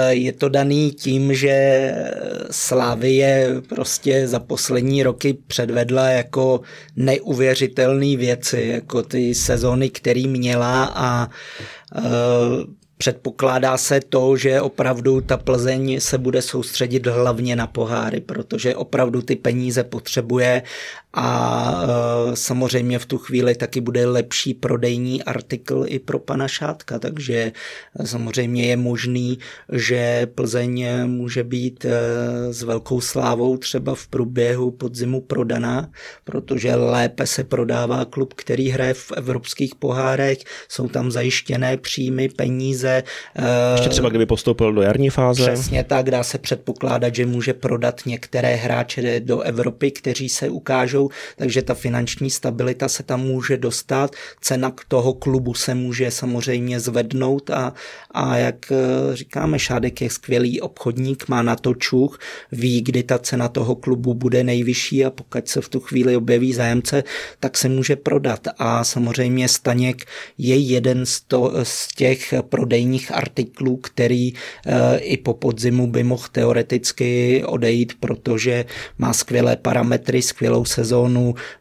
je to daný tím, že Slávie prostě za poslední roky předvedla jako neuvěřitelné věci, jako ty sezóny, který měla a Předpokládá se to, že opravdu ta Plzeň se bude soustředit hlavně na poháry, protože opravdu ty peníze potřebuje a e, samozřejmě v tu chvíli taky bude lepší prodejní artikl i pro pana Šátka, takže samozřejmě je možný, že Plzeň může být e, s velkou slávou třeba v průběhu podzimu prodaná, protože lépe se prodává klub, který hraje v evropských pohárech, jsou tam zajištěné příjmy, peníze. Ještě třeba kdyby postoupil do jarní fáze. Přesně tak, dá se předpokládat, že může prodat některé hráče do Evropy, kteří se ukážou takže ta finanční stabilita se tam může dostat, cena toho klubu se může samozřejmě zvednout a, a jak eh, říkáme, Šádek je skvělý obchodník, má na to čuch, ví, kdy ta cena toho klubu bude nejvyšší a pokud se v tu chvíli objeví zájemce, tak se může prodat. A samozřejmě Staněk je jeden z, to, z těch prodejních artiklů, který e, i po podzimu by mohl teoreticky odejít, protože má skvělé parametry, skvělou sezónu,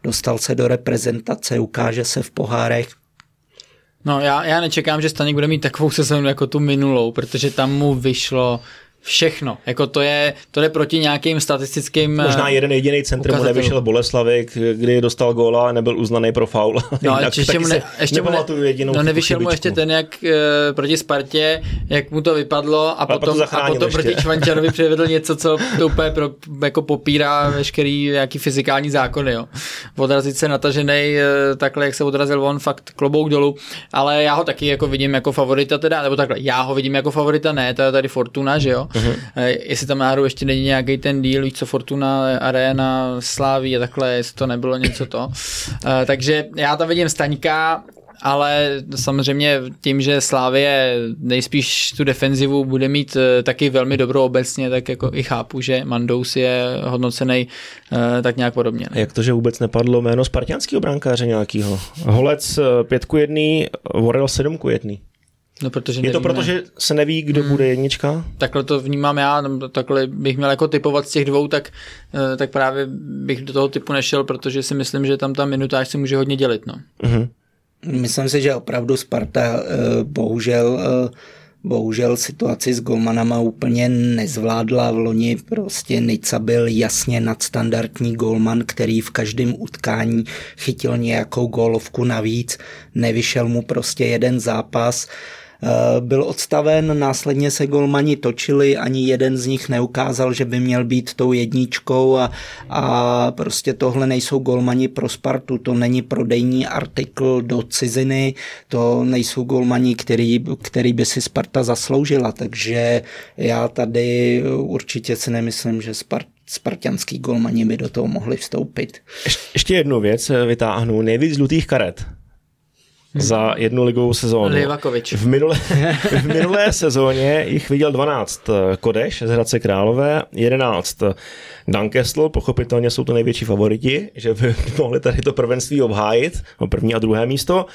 dostal se do reprezentace, ukáže se v pohárech, No já, já nečekám, že Staněk bude mít takovou sezónu jako tu minulou, protože tam mu vyšlo všechno. Jako to je, to jde proti nějakým statistickým Možná jeden jediný centr mu nevyšel Boleslavik, kdy dostal góla a nebyl uznaný pro faul. No, *laughs* ale ještě mu, ne, ještě mu ne, jedinou no, nevyšel mu ještě ten, jak uh, proti Spartě, jak mu to vypadlo a, a potom, a potom proti *laughs* Čvančarovi přivedl něco, co to úplně pro, jako popírá veškerý nějaký fyzikální zákony. Jo. Odrazit se natažený uh, takhle, jak se odrazil on, fakt klobouk dolů, ale já ho taky jako vidím jako favorita teda, nebo takhle, já ho vidím jako favorita, ne, to je tady Fortuna, že jo, Uh-huh. Jestli tam náhodou ještě není nějaký ten díl, co Fortuna, Arena, Sláví a takhle, jestli to nebylo něco to. Takže já tam vidím Staňka ale samozřejmě tím, že Slávě nejspíš tu defenzivu bude mít eh, taky velmi dobrou obecně, tak jako i chápu, že Mandous je hodnocený eh, tak nějak podobně. A jak to, že vůbec nepadlo jméno spartianského brankáře nějakého? Holec eh, pětku jedný, Vorel sedmku jedný. No, protože je to proto, že se neví, kdo hmm. bude jednička? Takhle to vnímám já, takhle bych měl jako typovat z těch dvou, tak, tak právě bych do toho typu nešel, protože si myslím, že tam ta minutáž se může hodně dělit. No. Hmm. Myslím si, že opravdu Sparta bohužel bohužel situaci s golmanama úplně nezvládla. V loni prostě Nica byl jasně nadstandardní golman, který v každém utkání chytil nějakou gólovku navíc. Nevyšel mu prostě jeden zápas. Eh, byl odstaven, následně se golmani točili, ani jeden z nich neukázal, že by měl být tou jedničkou a, a prostě tohle nejsou golmani pro Spartu, to není prodejní artikl do ciziny, to nejsou golmani, který, který by si Sparta zasloužila, takže já tady určitě si nemyslím, že Sparta spartianský golmani by do toho mohli vstoupit. Ještě jednu věc vytáhnu. Nejvíc žlutých karet za jednu ligovou sezónu. Livakovič. V minulé, *laughs* v minulé sezóně jich viděl 12 Kodeš z Hradce Králové, 11 Dunkestl, pochopitelně jsou to největší favoriti, že by *laughs* mohli tady to prvenství obhájit, no první a druhé místo.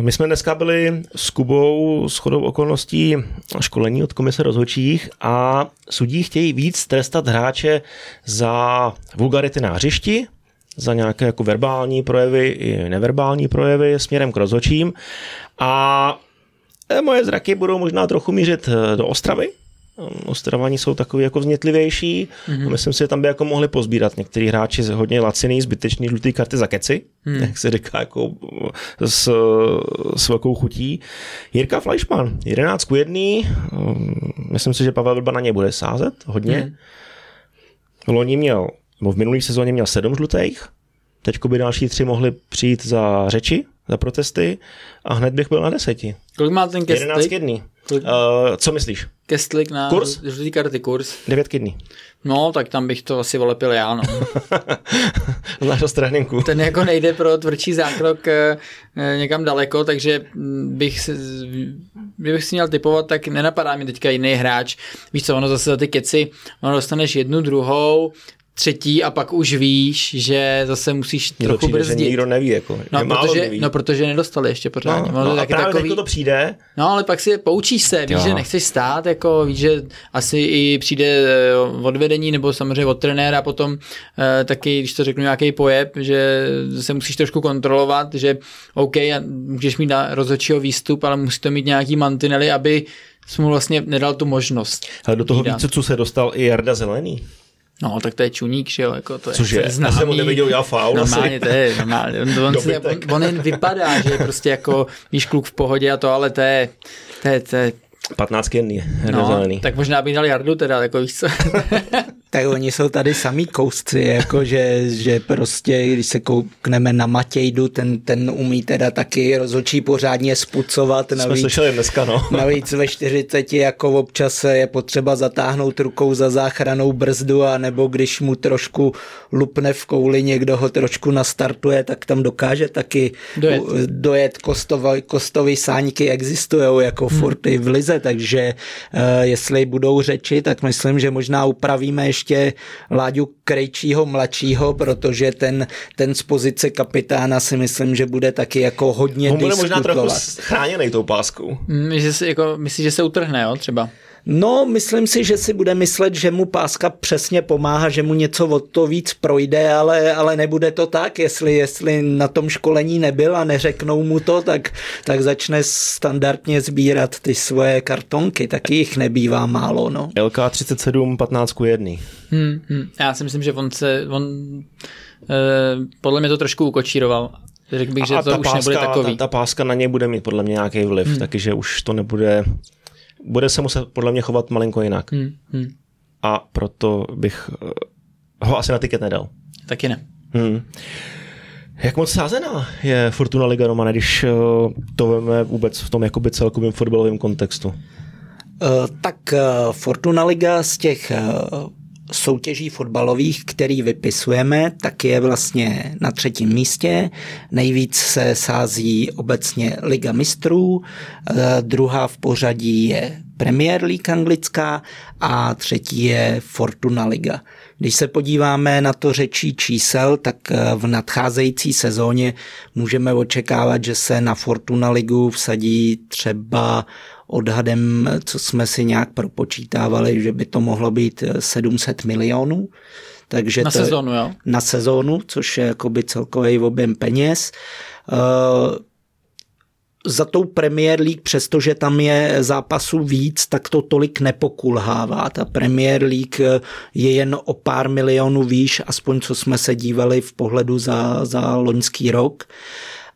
My jsme dneska byli s Kubou s chodou okolností školení od komise rozhodčích a sudí chtějí víc trestat hráče za vulgarity na hřišti, za nějaké jako verbální projevy i neverbální projevy směrem k rozhočím. A e, moje zraky budou možná trochu mířit e, do Ostravy. Ostravani jsou takový jako vznětlivější. Mm-hmm. Myslím si, že tam by jako mohli pozbírat některý hráči hodně laciný, zbytečný žlutý karty za keci, mm. jak se říká jako s, s velkou chutí. Jirka Fleischmann, 11 k 1. Myslím si, že Pavel Vrba na ně bude sázet hodně. Mm. Loni měl v minulé sezóně měl sedm žlutých, teď by další tři mohli přijít za řeči, za protesty a hned bych byl na deseti. Kolik má ten Kestlik? 11 jedný. Kolik... Uh, co myslíš? Kestlik na kurs? žlutý karty kurs. 9 jedný. No, tak tam bych to asi volepil já, no. *laughs* Znáš z tréninku. Ten jako nejde pro tvrdší zákrok eh, eh, někam daleko, takže bych, si, kdybych si měl typovat, tak nenapadá mi teďka jiný hráč. Víš co, ono zase za ty keci, ono dostaneš jednu, druhou, třetí a pak už víš, že zase musíš Mně trochu přijde, brzdit. Že nikdo neví, jako, no, málo protože, neví. no, protože nedostali ještě pořádně. No, no, a právě takový... to přijde. No, ale pak si poučíš se, víš, jo. že nechceš stát, jako víš, že asi i přijde eh, odvedení nebo samozřejmě od trenéra potom eh, taky, když to řeknu, nějaký pojeb, že se musíš trošku kontrolovat, že OK, můžeš mít na rozhodčího výstup, ale musí to mít nějaký mantinely, aby jsi mu vlastně nedal tu možnost. Ale do toho více, co se dostal i Jarda Zelený. No, tak to je čuník, že jo, jako to je Což je, známý. já jsem mu neviděl já faul Normálně, to je normálně, on, on, si, on, on, jen vypadá, že je prostě jako, víš, kluk v pohodě a to, ale to je, to je, to je 15 jedný, no, zelený. tak možná by dal Jardu teda, jako víš co. tak oni jsou tady samý kousci, jako že, že prostě, když se koukneme na Matějdu, ten, ten umí teda taky rozhodčí pořádně spucovat. Navíc, Jsme slyšeli dneska, no. *laughs* navíc ve 40 jako občas je potřeba zatáhnout rukou za záchranou brzdu a nebo když mu trošku lupne v kouli, někdo ho trošku nastartuje, tak tam dokáže taky dojet, dojet kostový, kostový sáňky existují jako hmm. furt i v lize, takže uh, jestli budou řeči, tak myslím, že možná upravíme ještě Láďu Krejčího mladšího, protože ten, ten z pozice kapitána si myslím, že bude taky jako hodně On bude možná trochu chráněný tou páskou. Mm, že si, jako, myslíš, že se utrhne, jo, třeba? No, myslím si, že si bude myslet, že mu páska přesně pomáhá, že mu něco od to víc projde, ale, ale nebude to tak, jestli, jestli na tom školení nebyl a neřeknou mu to, tak, tak začne standardně sbírat ty svoje kartonky, taky jich nebývá málo. No. LK 37 15 1. Hmm, hmm. Já si myslím, že on se, on eh, podle mě to trošku ukočíroval. Řekl bych, že a to už páska, nebude takový. Ta, ta páska na něj bude mít podle mě nějaký vliv, hmm. takže už to nebude bude se muset podle mě chovat malinko jinak. Hmm, hmm. A proto bych eh, ho asi na tiket nedal. Taky ne. Hmm. Jak moc sázená je Fortuna Liga Romana, když eh, to veme vůbec v tom jakoby celkovém fotbalovém kontextu? Uh, tak uh, Fortuna Liga z těch uh, soutěží fotbalových, který vypisujeme, tak je vlastně na třetím místě. Nejvíc se sází obecně Liga mistrů, eh, druhá v pořadí je Premier League anglická a třetí je Fortuna Liga. Když se podíváme na to řečí čísel, tak eh, v nadcházející sezóně můžeme očekávat, že se na Fortuna Ligu vsadí třeba odhadem, co jsme si nějak propočítávali, že by to mohlo být 700 milionů. Takže na to sezónu, jo? Na sezónu, což je jakoby celkový objem peněz. Uh, za tou Premier League, přestože tam je zápasů víc, tak to tolik nepokulhává. Ta Premier League je jen o pár milionů výš, aspoň co jsme se dívali v pohledu za, za loňský rok.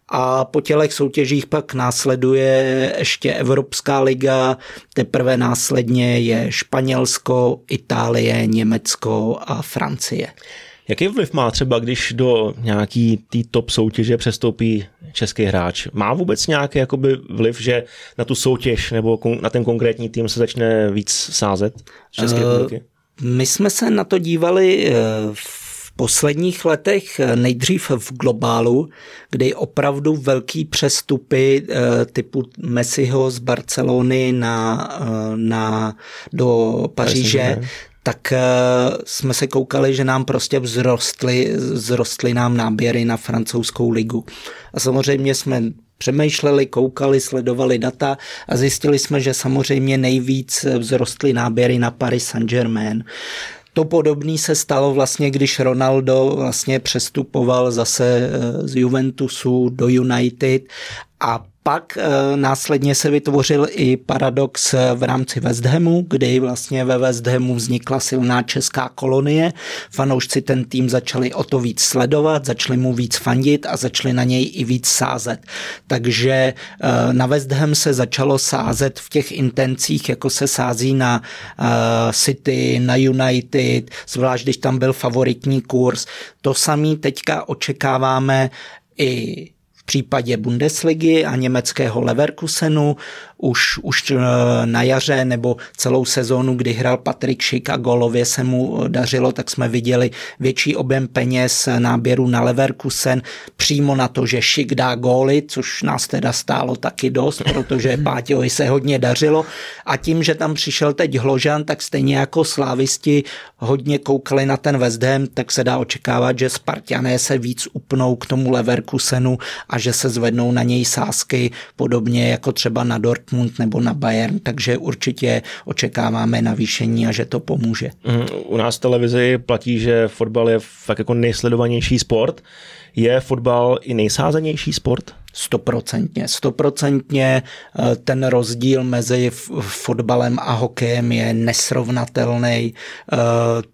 A po tělech soutěžích pak následuje ještě Evropská liga, teprve následně je Španělsko, Itálie, Německo a Francie. Jaký vliv má třeba, když do nějaký tý top soutěže přestoupí český hráč? Má vůbec nějaký jakoby vliv, že na tu soutěž nebo na ten konkrétní tým se začne víc sázet České uh, My jsme se na to dívali eh, v posledních letech eh, nejdřív v globálu, kdy opravdu velký přestupy typu Messiho z Barcelony na, na, do Paříže, tak eh, jsme se koukali, že nám prostě vzrostly, vzrostly nám náběry na francouzskou ligu. A samozřejmě jsme přemýšleli, koukali, sledovali data a zjistili jsme, že samozřejmě nejvíc vzrostly náběry na Paris Saint-Germain. To podobné se stalo vlastně, když Ronaldo vlastně přestupoval zase eh, z Juventusu do United a pak e, následně se vytvořil i paradox eh, v rámci West Hamu, kdy vlastně ve West Hamu vznikla silná česká kolonie. Fanoušci ten tým začali o to víc sledovat, začali mu víc fandit a začali na něj i víc sázet. Takže e, na West Ham se začalo sázet v těch intencích, jako se sází na City, na United, zvlášť když tam byl favoritní kurz. To samý teďka očekáváme i případě Bundesligy a německého Leverkusenu už, už eh, na jaře nebo celou sezónu, kdy hrál Patrik Šik a golově se mu dařilo, tak jsme viděli větší objem peněz náběru na Leverkusen přímo na to, že Šik dá góly, což nás teda stálo taky dost, protože *laughs* Páťovi se hodně dařilo. A tím, že tam přišel teď Hložan, tak stejně jako slávisti hodně koukali na ten West Ham, tak se dá očekávat, že Spartané se víc upnou k tomu Leverkusenu a že se zvednou na něj sásky, podobně jako třeba na Dortmund nebo na Bayern, takže určitě očekáváme navýšení a že to pomůže. Mm, u nás v televizi platí, že fotbal je fakt jako nejsledovanější sport. Je fotbal i nejsázenější sport? Stoprocentně. Stoprocentně eh, ten rozdíl mezi fotbalem a hokejem je nesrovnatelný. Eh,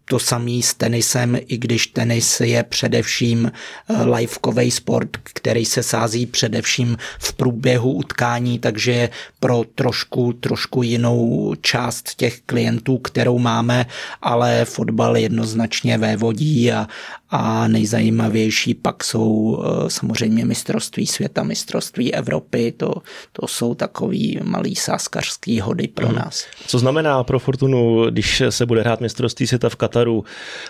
to samý s tenisem, i když tenis je především eh, livekový sport, který se sází především v průběhu utkání, takže pro trošku, trošku jinou část těch klientů, kterou máme, ale fotbal jednoznačně vévodí a, a nejzajímavější pak jsou samozřejmě mistrovství světa, mistrovství Evropy, to, to jsou takový malý sáskařský hody pro hmm. nás. Co znamená pro Fortunu, když se bude hrát mistrovství světa v Kataru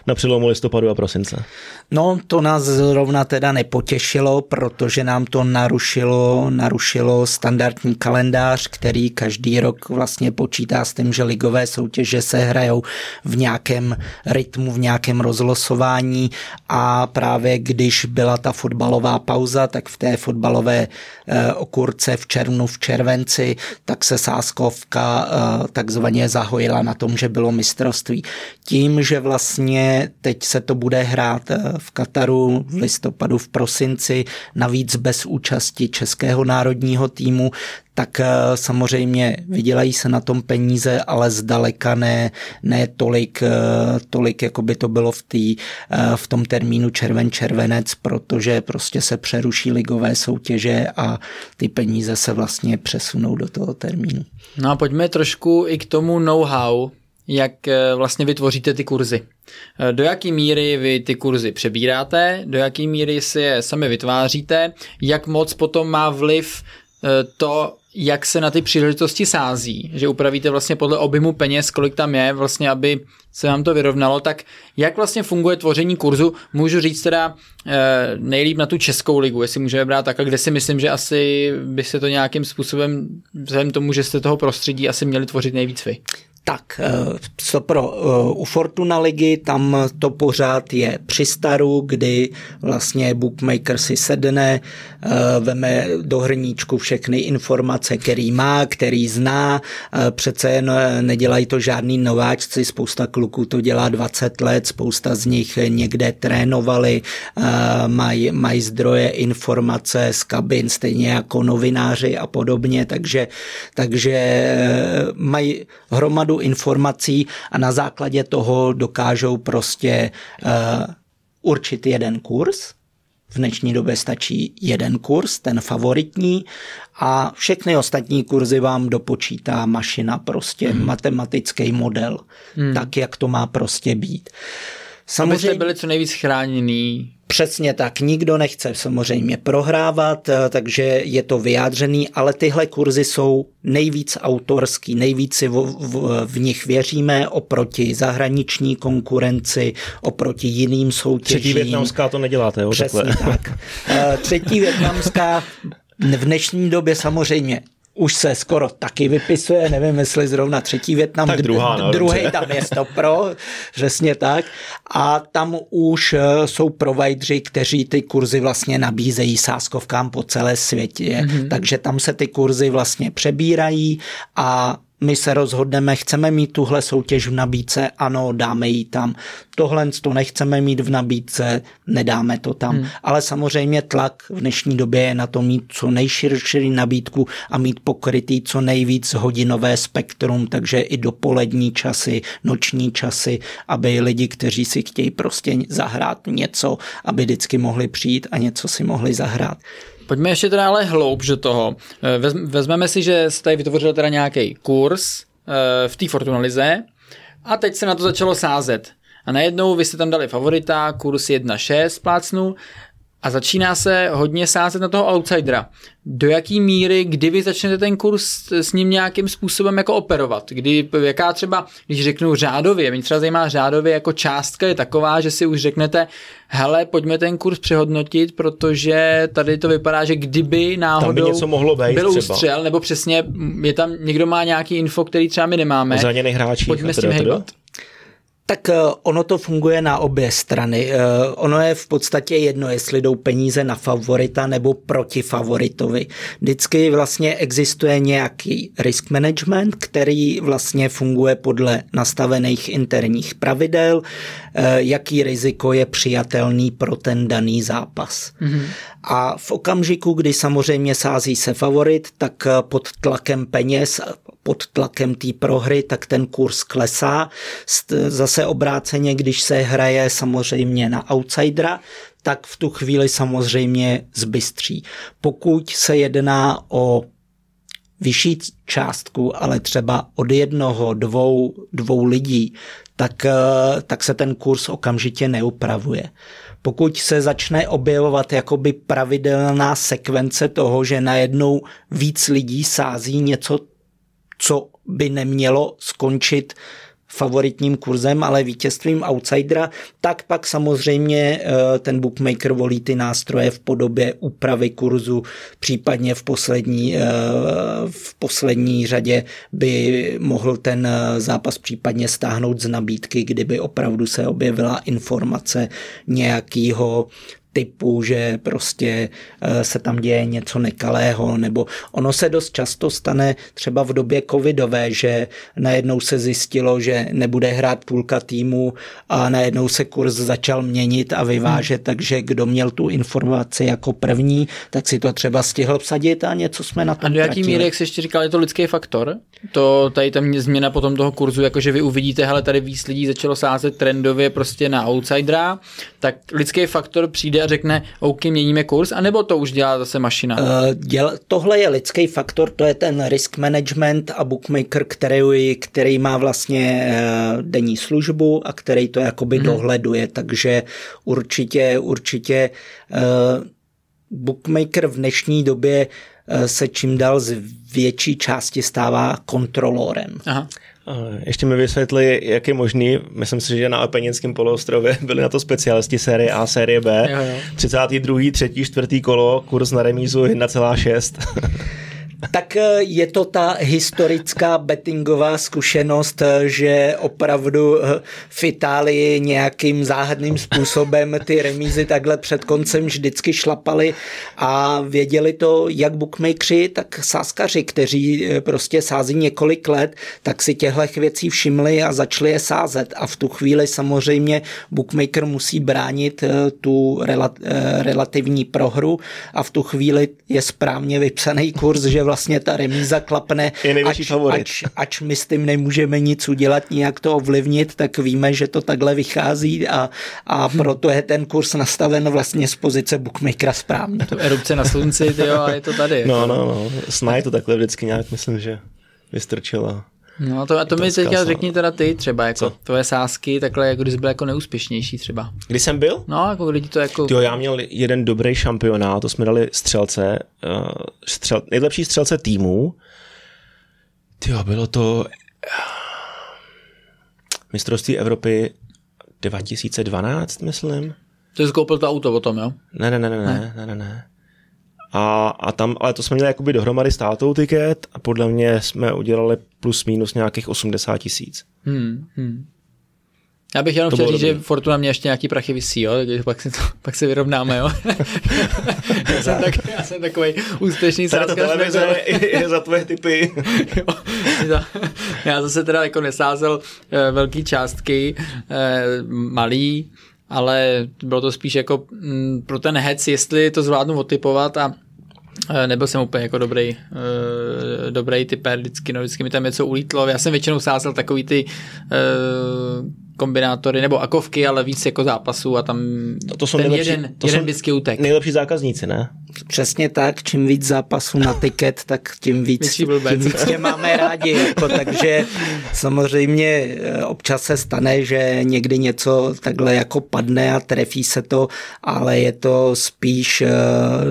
na přelomu listopadu a prosince? No, to nás zrovna teda nepotěšilo, protože nám to narušilo, narušilo standardní kalendář, který každý rok vlastně počítá s tím, že ligové soutěže se hrajou v nějakém rytmu, v nějakém rozlosování a právě když byla ta fotbalová pauza, tak v té fotbalové eh, okurce v červnu, v červenci, tak se sáskovka eh, takzvaně zahojila na tom, že bylo mistrovství. Tím, že vlastně teď se to bude hrát eh, v Kataru v listopadu, v prosinci, navíc bez účasti českého národního týmu, tak eh, samozřejmě vydělají se na tom peníze, ale zdaleka ne, ne tolik, eh, tolik, jako by to bylo v, tý, eh, v tom termínu červen-červenec, protože prostě se přeruší ligové soutěže a ty peníze se vlastně přesunou do toho termínu. No a pojďme trošku i k tomu know-how, jak vlastně vytvoříte ty kurzy. Do jaký míry vy ty kurzy přebíráte, do jaký míry si je sami vytváříte, jak moc potom má vliv to, jak se na ty příležitosti sází, že upravíte vlastně podle objemu peněz, kolik tam je, vlastně aby se vám to vyrovnalo, tak jak vlastně funguje tvoření kurzu? Můžu říct teda e, nejlíp na tu českou ligu, jestli můžeme brát takhle, kde si myslím, že asi by se to nějakým způsobem, vzhledem tomu, že jste toho prostředí asi měli tvořit nejvíc vy. Tak, eh, co pro eh, u Fortuna ligy, tam to pořád je při staru, kdy vlastně bookmaker si sedne, eh, veme do hrníčku všechny informace, který má, který zná, přece jen nedělají to žádný nováčci, spousta kluků to dělá 20 let, spousta z nich někde trénovali, mají maj zdroje informace z kabin, stejně jako novináři a podobně, takže, takže mají hromadu řadu informací a na základě toho dokážou prostě uh, určit jeden kurz. V dnešní době stačí jeden kurz, ten favoritní, a všechny ostatní kurzy vám dopočítá mašina, prostě hmm. matematický model, hmm. tak, jak to má prostě být. Samozřejmě, Abyste byli co nejvíc chráněný Přesně tak, nikdo nechce samozřejmě prohrávat, eh, takže je to vyjádřený, ale tyhle kurzy jsou nejvíc autorský, nejvíc si v, v, v nich věříme oproti zahraniční konkurenci, oproti jiným soutěžím. Třetí větnamská to neděláte, jo? Přesně takhle. tak. *laughs* Eh, třetí větnamská v dnešní době samozřejmě už se skoro taky vypisuje, nevím, jestli zrovna třetí Větnam, tak druhá, no, druhý tam je to pro, *laughs* přesně tak. A tam už eh, jsou provajdři, kteří ty kurzy vlastně nabízejí sáskovkám po celé světě, mm-hmm. takže tam se ty kurzy vlastně přebírají a my se rozhodneme, chceme mít tuhle soutěž v nabídce, ano, dáme ji tam. Tohle to nechceme mít v nabídce, nedáme to tam. Hmm. Ale samozřejmě tlak v dnešní době je na to mít co nejširší nabídku a mít pokrytý co nejvíc hodinové spektrum, takže i dopolední časy, noční časy, aby lidi, kteří si chtějí prostě zahrát něco, aby vždycky mohli přijít a něco si mohli zahrát. Pojďme ještě teda ale hloubš do toho. Eh, vezmeme si, že jste vytvořil teda nějaký kurz eh, v té Fortunalize a teď se na to začalo sázet. A najednou vy jste tam dali favorita, kurz 1.6 plácnu a začíná se hodně sázet na toho outsidera. Do jaký míry, kdy vy začnete ten kurz s ním nějakým způsobem jako operovat? Kdy, jaká třeba, když řeknu řádově, mě třeba zajímá řádově, jako částka je taková, že si už řeknete, hele, pojďme ten kurz přehodnotit, protože tady to vypadá, že kdyby náhodou tam by něco mohlo být byl ústřel, nebo přesně je tam, někdo má nějaký info, který třeba my nemáme. Zraněný hráči. Pojďme s tím hejbat. Tak eh, ono to funguje na obě strany. Eh, ono je v podstatě jedno, jestli jdou peníze na favorita nebo proti favoritovi. Vždycky vlastně existuje nějaký risk management, který vlastně funguje podle nastavených interních pravidel, eh, jaký riziko je přijatelný pro ten daný zápas. Mm-hmm. A v okamžiku, kdy samozřejmě sází se favorit, tak pod tlakem peněz pod tlakem té prohry, tak ten kurz klesá. Zase obráceně, když se hraje samozřejmě na outsidera, tak v tu chvíli samozřejmě zbystří. Pokud se jedná o vyšší částku, ale třeba od jednoho, dvou, dvou lidí, tak, eh, tak se ten kurz okamžitě neupravuje. Pokud se začne objevovat jakoby pravidelná sekvence toho, že najednou víc lidí sází něco co by nemělo skončit favoritním kurzem, ale vítězstvím outsidera, tak pak samozřejmě eh, ten bookmaker volí ty nástroje v podobě úpravy kurzu, případně v poslední, eh, v poslední řadě by mohl ten eh, zápas případně stáhnout z nabídky, kdyby opravdu se objevila informace nějakého typu, že prostě eh, se tam děje něco nekalého, nebo ono se dost často stane třeba v době covidové, že najednou se zjistilo, že nebude hrát půlka týmu a najednou se kurz začal měnit a vyvážet, hmm. takže kdo měl tu informaci jako první, tak si to třeba stihl psadit a něco jsme na tom A do jaký míry, jak jsi ještě říkal, je to lidský faktor? To tady tam změna potom toho kurzu, jakože vy uvidíte, hele, tady víc lidí začalo sázet trendově prostě na outsidera, tak lidský faktor přijde a řekne, OK, měníme kurz, anebo to už dělá zase mašina? Uh, děl, tohle je lidský faktor, to je ten risk management a bookmaker, který, který má vlastně uh, denní službu a který to jakoby hmm. dohleduje, takže určitě, určitě uh, bookmaker v dnešní době se čím dál z větší části stává kontrolorem. Aha. Ještě mi vysvětli, jak je možný, myslím si, že na Apenickém poloostrově *laughs* byli na to specialisti série A, série B. Jo, jo. 32., 3., 4. kolo, kurz na remízu 1,6. *laughs* Tak eh, je to ta historická bettingová zkušenost, eh, že opravdu eh, v Itálii nějakým záhadným způsobem ty remízy takhle před koncem vždycky šlapali a věděli to jak bookmakeri, tak sáskaři, kteří prostě sází několik let, tak si těchto věcí všimli a začali je sázet. A v tu chvíli samozřejmě bookmaker musí bránit tu relativní prohru a v tu chvíli je správně vypsaný kurz, že vlastně ta remíza klapne, je ač, ač, ač my s tím nemůžeme nic udělat, nijak to ovlivnit, tak víme, že to takhle vychází a, a proto je ten kurz nastaven vlastně z pozice bookmakera správně. To erupce na slunci, tyjo, a je to tady. No, no, no. Snaj to takhle vždycky nějak, myslím, že vystrčila. No to, a to mi teďka řekni teda ty třeba, jako Co? tvoje sásky, takhle, jako když byl jako neúspěšnější třeba. Kdy jsem byl? No, jako kdy to jako... Tyjo, já měl jeden dobrý šampionát, to jsme dali střelce, uh, střel, nejlepší střelce týmu. Tyjo, bylo to mistrovství Evropy 2012, myslím. Ty jsi koupil to auto potom, jo? Ne, ne, ne, ne, ne, ne, ne. ne. A, a tam, ale to jsme měli jakoby dohromady s tátou tiket a podle mě jsme udělali plus minus nějakých 80 tisíc. Hmm, hmm. Já bych jenom to chtěl říct, dobrý. že Fortuna mě ještě nějaký prachy vysí, jo, pak, si to, pak se vyrovnáme, jo. *laughs* já, jsem tak, já jsem takový úspěšný sáskař. Ta televize je za tvoje typy. *laughs* jo, já zase teda jako nesázel eh, velký částky, eh, malý, ale bylo to spíš jako mm, pro ten hec, jestli to zvládnu otypovat a Nebyl jsem úplně jako dobrý, uh, dobrý typer, vždycky, no, vždycky mi tam něco ulítlo. Já jsem většinou sázel takový ty uh, kombinátory nebo akovky, ale víc jako zápasů a tam no to jsou ten nejlepší, jeden, to jeden jsou vždycky utek. Nejlepší zákazníci, ne? Přesně tak, čím víc zápasů na tiket, tak tím víc, tím víc tě máme rádi. Jako, takže samozřejmě eh, občas se stane, že někdy něco takhle jako padne a trefí se to, ale je to spíš eh,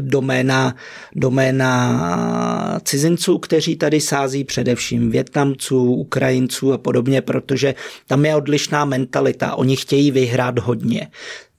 doména, doména cizinců, kteří tady sází především Větnamců, Ukrajinců a podobně, protože tam je odlišná mentalita. Oni chtějí vyhrát hodně.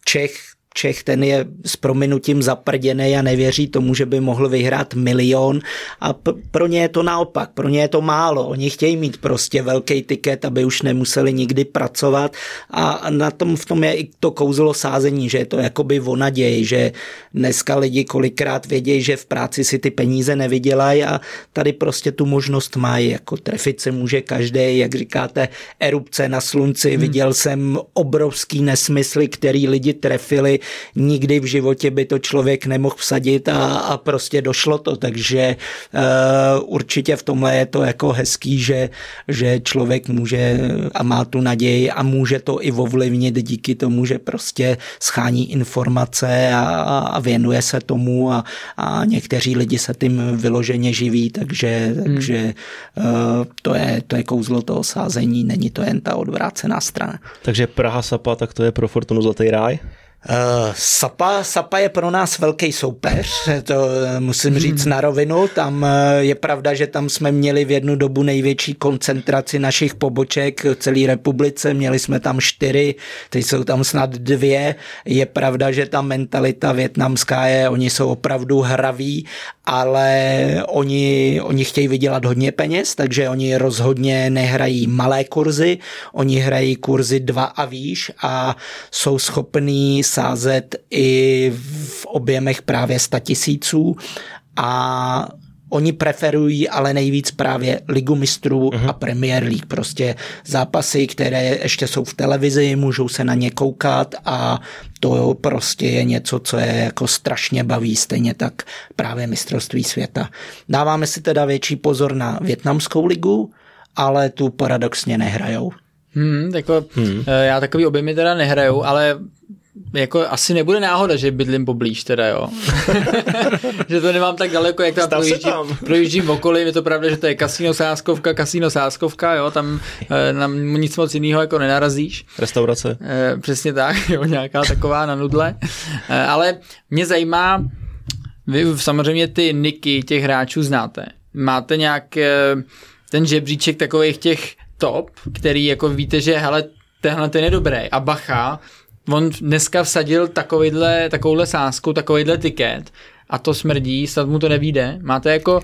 Čech Čech, ten je s prominutím zaprděný a nevěří tomu, že by mohl vyhrát milion a p- pro ně je to naopak, pro ně je to málo. Oni chtějí mít prostě velký tiket, aby už nemuseli nikdy pracovat a na tom v tom je i to kouzlo sázení, že je to jakoby o naději, že dneska lidi kolikrát vědějí, že v práci si ty peníze nevydělají a tady prostě tu možnost mají, jako trefit se může každý, jak říkáte, erupce na slunci, hmm. viděl jsem obrovský nesmysly, který lidi trefili nikdy v životě by to člověk nemohl vsadit a, a prostě došlo to, takže uh, určitě v tomhle je to jako hezký, že, že člověk může a má tu naději a může to i ovlivnit díky tomu, že prostě schání informace a, a věnuje se tomu a, a někteří lidi se tím vyloženě živí, takže, hmm. takže uh, to, je, to je kouzlo toho sázení, není to jen ta odvrácená strana. Takže Praha Sapa, tak to je pro Fortunu zlatý ráj? Uh, Sapa, Sapa je pro nás velký soupeř, to eh, musím říct na rovinu. Tam eh, je pravda, že tam jsme měli v jednu dobu největší koncentraci našich poboček v celé republice. Měli jsme tam čtyři, teď jsou tam snad dvě. Je pravda, že ta mentalita větnamská je, oni jsou opravdu hraví, ale oni, oni chtějí vydělat hodně peněz, takže oni rozhodně nehrají malé kurzy, oni hrají kurzy dva a výš a jsou schopní sázet i v objemech právě 100 tisíců a Oni preferují ale nejvíc právě Ligu mistrů uh-huh. a Premier League. Prostě zápasy, které ještě jsou v televizi, můžou se na ně koukat a to prostě je něco, co je jako strašně baví, stejně tak právě mistrovství světa. Dáváme si teda větší pozor na větnamskou ligu, ale tu paradoxně nehrajou. Hmm, jako, hmm. Já takový objemy teda nehraju, ale jako asi nebude náhoda, že bydlím poblíž teda, jo. *laughs* že to nemám tak daleko, jak tam projíždím, tam. projíždím v okolí, je to pravda, že to je kasino sáskovka, kasino sáskovka, jo, tam e, na nic moc jiného jako nenarazíš. Restaurace. E, přesně tak, *laughs* jo, nějaká taková na nudle. E, ale mě zajímá, vy samozřejmě ty niky těch hráčů znáte. Máte nějak e, ten žebříček takových těch top, který jako víte, že hele, tenhle ten je dobrý a bacha, on dneska vsadil takovýhle, takovouhle sásku, takovýhle tiket a to smrdí, snad mu to nevíde. Máte jako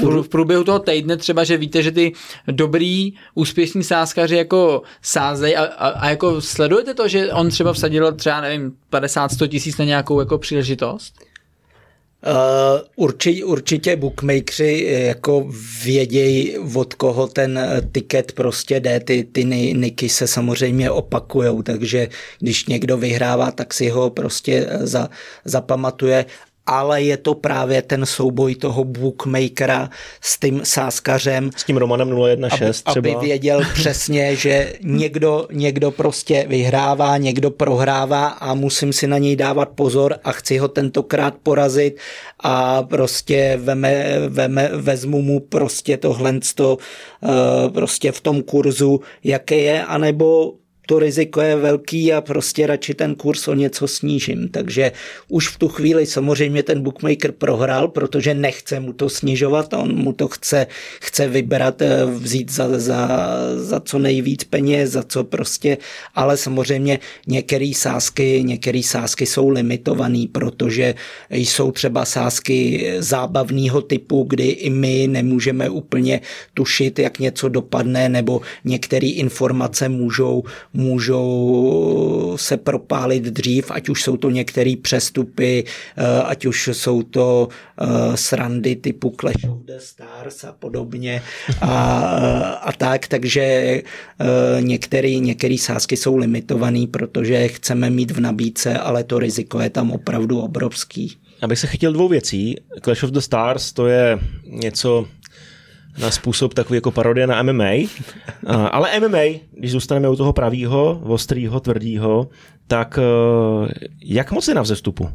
uh, v průběhu toho týdne třeba, že víte, že ty dobrý, úspěšní sázkaři jako sázej a, a, a jako sledujete to, že on třeba vsadil třeba, nevím, 50-100 tisíc na nějakou jako příležitost? Uh, určitě, určitě bookmakeri eh, jako vědějí, od koho ten eh, tiket prostě jde, ty, ty niky se samozřejmě opakujou, takže když někdo vyhrává, tak si ho prostě za, zapamatuje ale je to právě ten souboj toho bookmakera s tím sáskařem. S tím Romanem 016 aby, třeba. Aby věděl *laughs* přesně, že někdo, někdo prostě vyhrává, někdo prohrává a musím si na něj dávat pozor a chci ho tentokrát porazit a prostě veme, veme, vezmu mu prostě tohle uh, prostě v tom kurzu, jaké je, anebo to riziko je velký a prostě radši ten kurz o něco snížím. Takže už v tu chvíli samozřejmě ten bookmaker prohrál, protože nechce mu to snižovat, on mu to chce, chce vybrat, eh, vzít za, za, za co nejvíc peněz, za co prostě, ale samozřejmě některé sázky, některé sázky jsou limitované, protože jsou třeba sázky zábavného typu, kdy i my nemůžeme úplně tušit, jak něco dopadne, nebo některé informace můžou můžou se propálit dřív, ať už jsou to některé přestupy, eh, ať už jsou to eh, srandy typu Clash of the Stars a podobně a, a tak, takže eh, některé některé sázky jsou limitované, protože chceme mít v nabídce, ale to riziko je tam opravdu obrovský. Abych se chytil dvou věcí. Clash of the Stars to je něco na způsob takový jako parodie na MMA. Ale MMA, když zůstaneme u toho pravýho, ostrýho, tvrdýho, tak eh, jak moc je na vzestupu?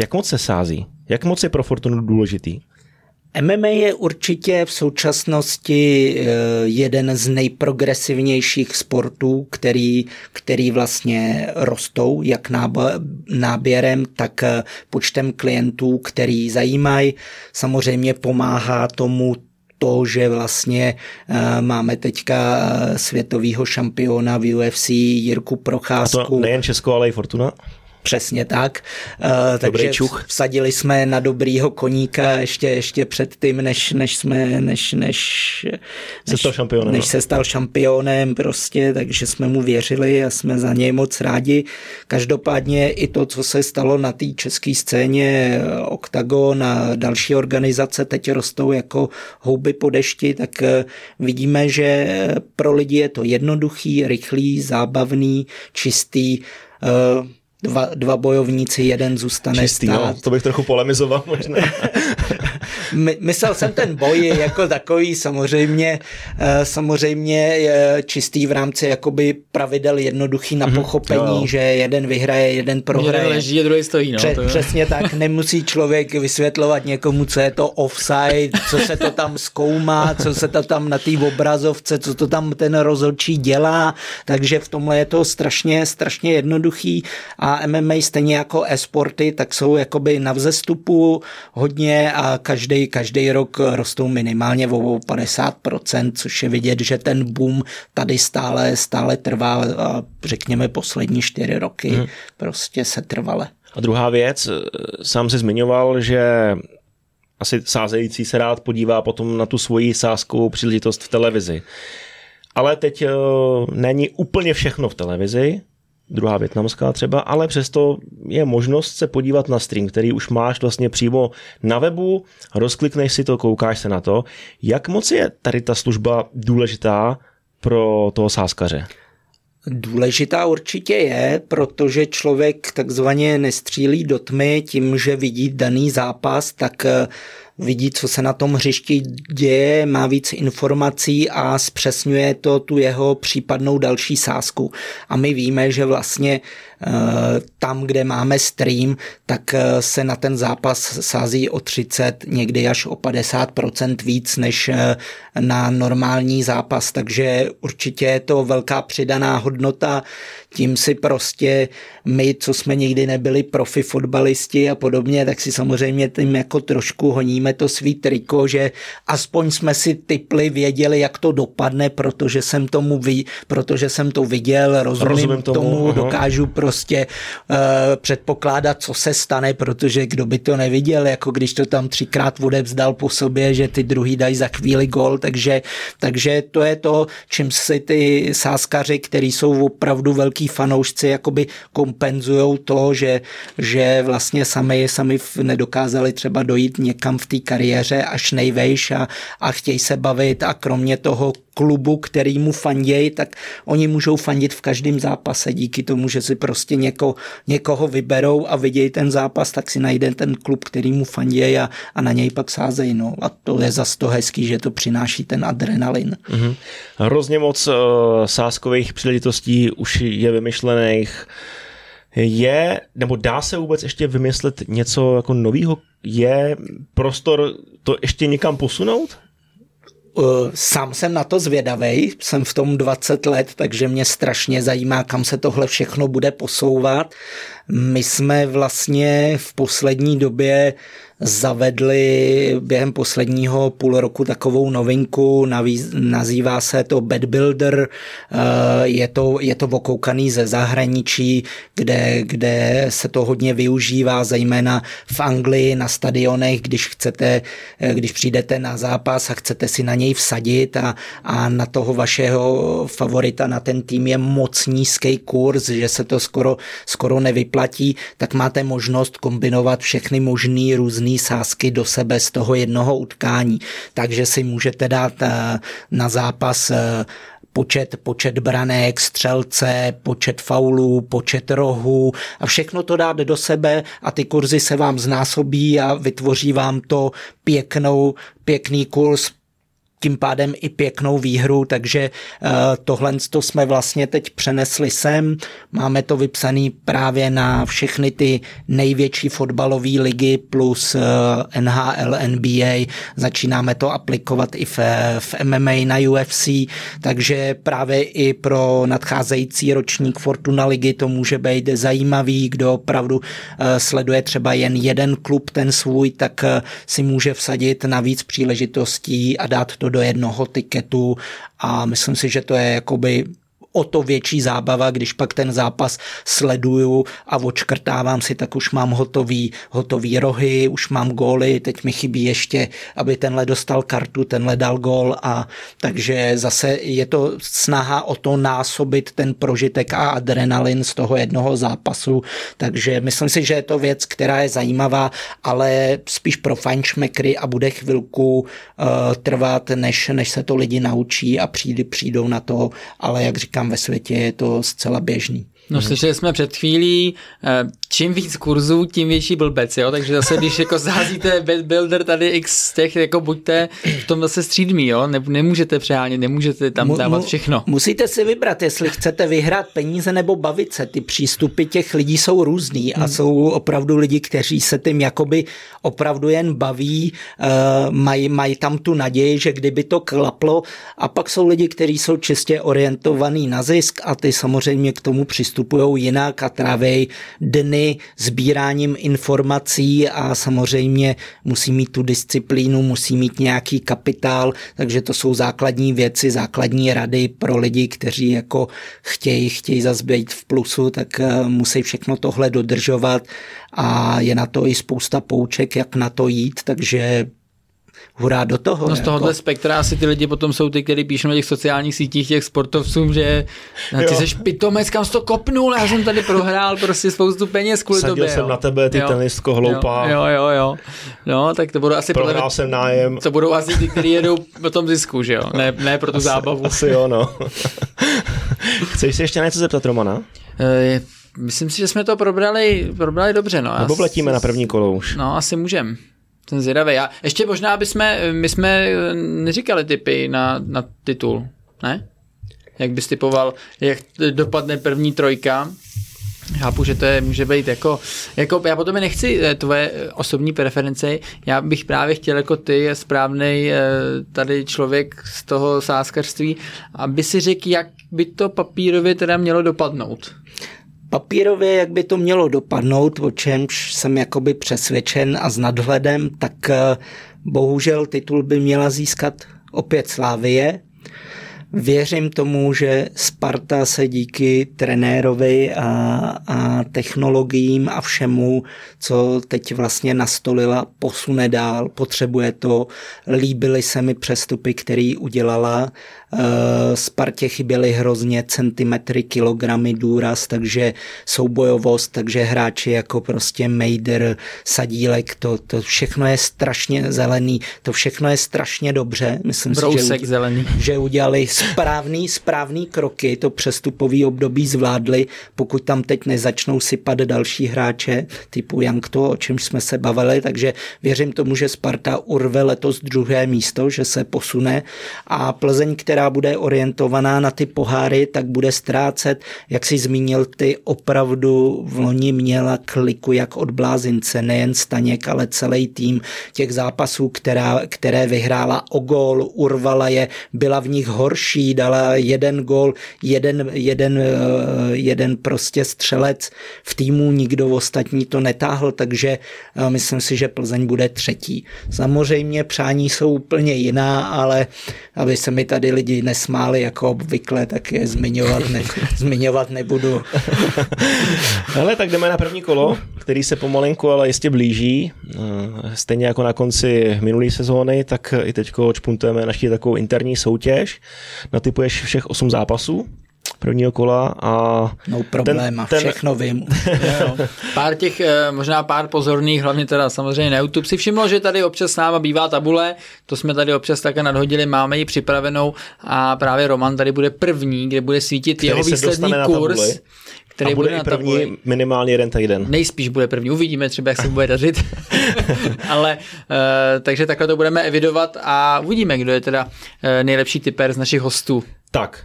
Jak moc se sází? Jak moc je pro Fortunu důležitý? MMA je určitě v současnosti eh, jeden z nejprogresivnějších sportů, který, který vlastně rostou jak náběrem, tak eh, počtem klientů, který zajímají. Samozřejmě pomáhá tomu to, že vlastně uh, máme teďka světového šampiona v UFC Jirku Procházku. A to nejen Česko, ale i Fortuna? Přesně tak. Uh, takže čuch. vsadili jsme na dobrýho koníka ještě, ještě před tím, než, než jsme, než, než, se stal šampionem. Než no. se stal šampionem prostě, takže jsme mu věřili a jsme za něj moc rádi. Každopádně i to, co se stalo na té české scéně, Octagon a další organizace teď rostou jako houby po dešti, tak eh, vidíme, že pro lidi je to jednoduchý, rychlý, zábavný, čistý, dva, dva bojovníci, jeden zůstane Čistý, stát. No, to bych trochu polemizoval možná. *laughs* My, myslel jsem ten boj jako takový samozřejmě, eh, samozřejmě je čistý v rámci jakoby pravidel jednoduchý na mhm. pochopení, mm-hmm, že jeden vyhraje, jeden prohraje. Jeden leží druhý stojí. No, Pře- to přesně tak, *laughs* nemusí člověk vysvětlovat někomu, co je to offside, co se to tam zkoumá, co se to tam na té obrazovce, co to tam ten rozhodčí dělá, takže v tomhle je to strašně, strašně jednoduchý a MMA stejně jako e-sporty, tak jsou jakoby na vzestupu hodně a každý každý rok rostou minimálně o 50%, což je vidět, že ten boom tady stále, stále trvá, řekněme poslední čtyři roky hmm. prostě se trvale. A druhá věc, sám se zmiňoval, že asi sázející se rád podívá potom na tu svoji sázkovou příležitost v televizi. Ale teď uh, není úplně všechno v televizi, druhá větnamská třeba, ale přesto je možnost se podívat na stream, který už máš vlastně přímo na webu, rozklikneš si to, koukáš se na to. Jak moc je tady ta služba důležitá pro toho sáskaře? Důležitá určitě je, protože člověk takzvaně nestřílí do tmy tím, že vidí daný zápas, tak eh, vidí, co se na tom hřišti děje, má víc informací a zpřesňuje to tu jeho případnou další sázku. A my víme, že vlastně eh, tam, kde máme stream, tak eh, se na ten zápas sází o 30, někdy až o 50% víc než eh, na normální zápas, takže určitě je to velká přidaná hodnota, tím si prostě my, co jsme nikdy nebyli profi fotbalisti a podobně, tak si samozřejmě tím jako trošku honíme máme to svý triko, že aspoň jsme si typli, věděli, jak to dopadne, protože jsem tomu ví, protože jsem to viděl, rozumím, rozumím tomu, tomu dokážu prostě uh, předpokládat, co se stane, protože kdo by to neviděl, jako když to tam třikrát odevzdal po sobě, že ty druhý dají za chvíli gol, takže, takže to je to, čím si ty sáskaři, kteří jsou opravdu velký fanoušci, jakoby kompenzují to, že, že vlastně sami, sami nedokázali třeba dojít někam v té kariéře až nejvejš a, a chtějí se bavit a kromě toho klubu, který mu fandějí, tak oni můžou fandit v každém zápase díky tomu, že si prostě něko, někoho vyberou a vidějí ten zápas, tak si najde ten klub, který mu fandějí a, a na něj pak sázejí. No. A to je zas to hezký, že to přináší ten adrenalin. Mm-hmm. Hrozně moc uh, sáskových příležitostí už je vymyšlených. Je, nebo dá se vůbec ještě vymyslet něco jako nového? Je prostor to ještě někam posunout? Eh, sám jsem na to zvědavej, jsem v tom 20 let, takže mě strašně zajímá, kam se tohle všechno bude posouvat. My jsme vlastně v poslední době zavedli během posledního půl roku takovou novinku, navíc, nazývá se to Bad Builder, eh, je to, je to okoukaný ze zahraničí, kde, kde se to hodně využívá, zejména v Anglii na stadionech, když chcete, eh, když přijdete na zápas a chcete si na něj vsadit a, a na toho vašeho favorita, na ten tým je moc nízký kurz, že se to skoro, skoro nevyplatí, tak máte možnost kombinovat všechny různý různé sázky do sebe z toho jednoho utkání. Takže si můžete dát eh, na zápas eh, počet, počet branek, střelce, počet faulů, počet rohů a všechno to dát do sebe a ty kurzy se vám znásobí a vytvoří vám to pěknou, pěkný kurz tím pádem i pěknou výhru, takže eh, tohle to jsme vlastně teď přenesli sem. Máme to vypsané právě na všechny ty největší fotbalové ligy plus eh, NHL, NBA. Začínáme to aplikovat i v, v MMA na UFC, takže právě i pro nadcházející ročník Fortuna ligy to může být zajímavý, kdo opravdu eh, sleduje třeba jen jeden klub ten svůj, tak si může vsadit na víc příležitostí a dát to do jednoho tiketu a myslím si, že to je jakoby o to větší zábava, když pak ten zápas sleduju a odškrtávám si, tak už mám hotový, hotový rohy, už mám góly, teď mi chybí ještě, aby tenhle dostal kartu, tenhle dal gól a takže zase je to snaha o to násobit ten prožitek a adrenalin z toho jednoho zápasu, takže myslím si, že je to věc, která je zajímavá, ale spíš pro fajnšmekry a bude chvilku uh, trvat, než, než se to lidi naučí a přijdou na to, ale jak říkám, ve světě je to zcela běžný. No slyšeli jsme před chvílí, eh, čím víc kurzů, tím větší blbec, jo? takže zase když jako zázíte *laughs* builder tady x těch, jako buďte v tom zase střídmí, jo? Ne, nemůžete přehánět, nemůžete tam dávat všechno. Musíte si vybrat, jestli chcete vyhrát peníze nebo bavit se, ty přístupy těch lidí jsou různý a hmm. jsou opravdu lidi, kteří se tím jakoby opravdu jen baví, uh, mají, mají tam tu naději, že kdyby to klaplo a pak jsou lidi, kteří jsou čistě orientovaní na zisk a ty samozřejmě k tomu přistupují přistupují jinak a tráví dny sbíráním informací a samozřejmě musí mít tu disciplínu, musí mít nějaký kapitál, takže to jsou základní věci, základní rady pro lidi, kteří jako chtějí, chtějí zase být v plusu, tak eh, musí všechno tohle dodržovat a je na to i spousta pouček, jak na to jít, takže hurá do toho. No z tohohle jako. spektra asi ty lidi potom jsou ty, kteří píšou na těch sociálních sítích těch sportovcům, že no, ty jsi pitomec, kam jsi to kopnul, já jsem tady prohrál prostě spoustu peněz kvůli Sadil tobě. jsem jo. na tebe, ty jo. tenistko hloupá. Jo, jo, jo. No, tak to budou asi... Prohrál podle, jsem nájem. To budou asi ty, kteří jedou po tom zisku, že jo? Ne, ne pro tu asi, zábavu. Asi jo, no. *laughs* Chceš si ještě něco zeptat, Romana? E, myslím si, že jsme to probrali, probrali dobře. No. Nebo letíme na první kolo už. No, asi můžeme. Jsem zvědavý. Já, ještě možná bychom, my jsme neříkali typy na, na titul, ne? Jak bys typoval, jak dopadne první trojka? Chápu, že to je, může být jako, jako, já potom nechci eh, tvoje osobní preference, já bych právě chtěl jako ty, správný eh, tady člověk z toho sáskařství, aby si řekl, jak by to papírově teda mělo dopadnout papírově, jak by to mělo dopadnout, o čemž jsem jakoby přesvědčen a s nadhledem, tak eh, Bohužel titul by měla získat opět Slávie, Věřím tomu, že Sparta se díky trenérovi a, a technologiím a všemu, co teď vlastně nastolila, posune dál, potřebuje to. Líbily se mi přestupy, který udělala Spartě chyběly hrozně centimetry, kilogramy, důraz, takže soubojovost, takže hráči jako prostě Mejder, Sadílek, to, to všechno je strašně zelený, to všechno je strašně dobře. Myslím Brousek si, že, zelený. že udělali správný, správný kroky, to přestupový období zvládli, pokud tam teď nezačnou sypat další hráče typu Jankto, o čem jsme se bavili, takže věřím tomu, že Sparta urve letos druhé místo, že se posune a Plzeň, která která bude orientovaná na ty poháry, tak bude ztrácet, jak si zmínil, ty opravdu v loni měla kliku jak od blázince, nejen Staněk, ale celý tým těch zápasů, která, které vyhrála o gól, urvala je, byla v nich horší, dala jeden gól, jeden, jeden, eh, jeden prostě střelec v týmu, nikdo ostatní to netáhl, takže eh, myslím si, že Plzeň bude třetí. Samozřejmě přání jsou úplně jiná, ale aby se mi tady lidi lidi nesmáli jako obvykle, tak je zmiňovat, ne, *laughs* zmiňovat nebudu. Ale tak jdeme na první kolo, který se pomalinku, ale jistě blíží. Eh, stejně jako na konci minulé sezóny, tak i teď čpuntujeme naši takovou interní soutěž. Natypuješ všech osm zápasů prvního kola a... No problém, ten, ten... všechno vím. *laughs* pár těch, eh, možná pár pozorných, hlavně teda samozřejmě na YouTube, si všimlo, že tady občas s náma bývá tabule, to jsme tady občas také nadhodili, máme ji připravenou a právě Roman tady bude první, kde bude svítit Který jeho výsledný kurz. Který a bude, bude i první tabuli. minimálně jeden týden. Nejspíš bude první, uvidíme třeba, jak se bude dařit. *laughs* Ale uh, takže takhle to budeme evidovat a uvidíme, kdo je teda uh, nejlepší typer z našich hostů. Tak,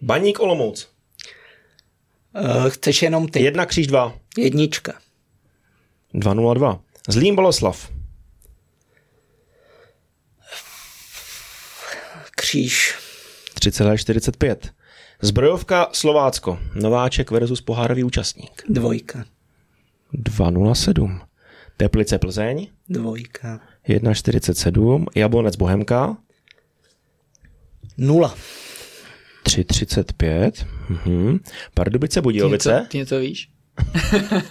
Baník Olomouc. Uh, chceš jenom ty. Jedna kříž dva. Jednička. 202. Zlým Boleslav. Kříž. 3,45. Zbrojovka Slovácko. Nováček versus pohárový účastník. Dvojka. 2,07. Teplice Plzeň. Dvojka. 1,47. Jablonec Bohemka. Nula. 3,35. Mhm. Pardubice Budějovice. Ty něco, ty víš? *laughs*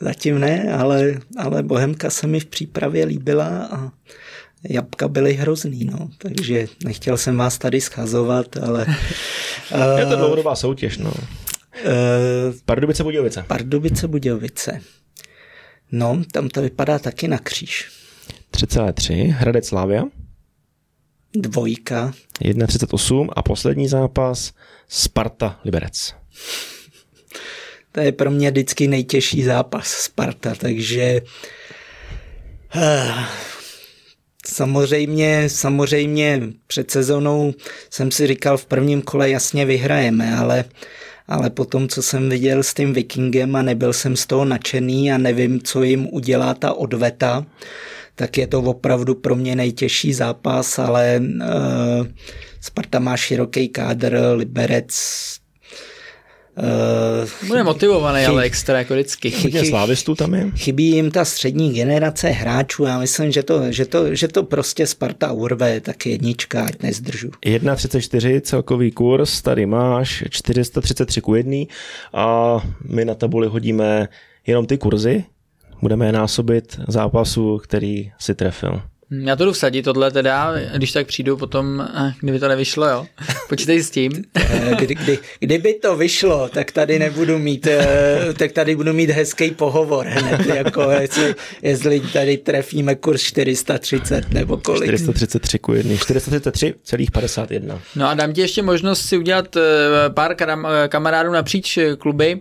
Zatím ne, ale, ale Bohemka se mi v přípravě líbila a jabka byly hrozný, no, takže nechtěl jsem vás tady schazovat, ale... *laughs* Je to dlouhodobá soutěž, no. Uh, Pardubice Budějovice. Pardubice Budějovice. No, tam to vypadá taky na kříž. 3,3. Hradec Slávia. Dvojka. 1,38 a poslední zápas Sparta Liberec. To je pro mě vždycky nejtěžší zápas Sparta, takže uh, samozřejmě, samozřejmě před sezónou jsem si říkal v prvním kole jasně vyhrajeme, ale ale potom, co jsem viděl s tím Vikingem a nebyl jsem z toho nadšený a nevím, co jim udělá ta odveta, tak je to opravdu pro mě nejtěžší zápas, ale uh, Sparta má široký kádr, Liberec Uh, Bude motivovaný, chy, ale extra jako vždycky. Hodně slávistů tam je. Chybí jim ta střední generace hráčů. Já myslím, že to, že to, že to prostě Sparta urve, tak jednička, ať nezdržu. 1,34 celkový kurz, tady máš 433 ku 1 a my na tabuli hodíme jenom ty kurzy, budeme je násobit zápasu, který si trefil. Já to jdu vsadit tohle teda, když tak přijdu potom, eh, kdyby to nevyšlo, jo. *laughs* Počítej s tím. Eh, kdy, kdy, kdyby to vyšlo, tak tady nebudu mít, eh, tak tady budu mít hezký pohovor hned, jako jestli, jestli tady trefíme kurz 430 nebo kolik. 433 ku 1, 433,51. No a dám ti ještě možnost si udělat pár kamarádů napříč kluby.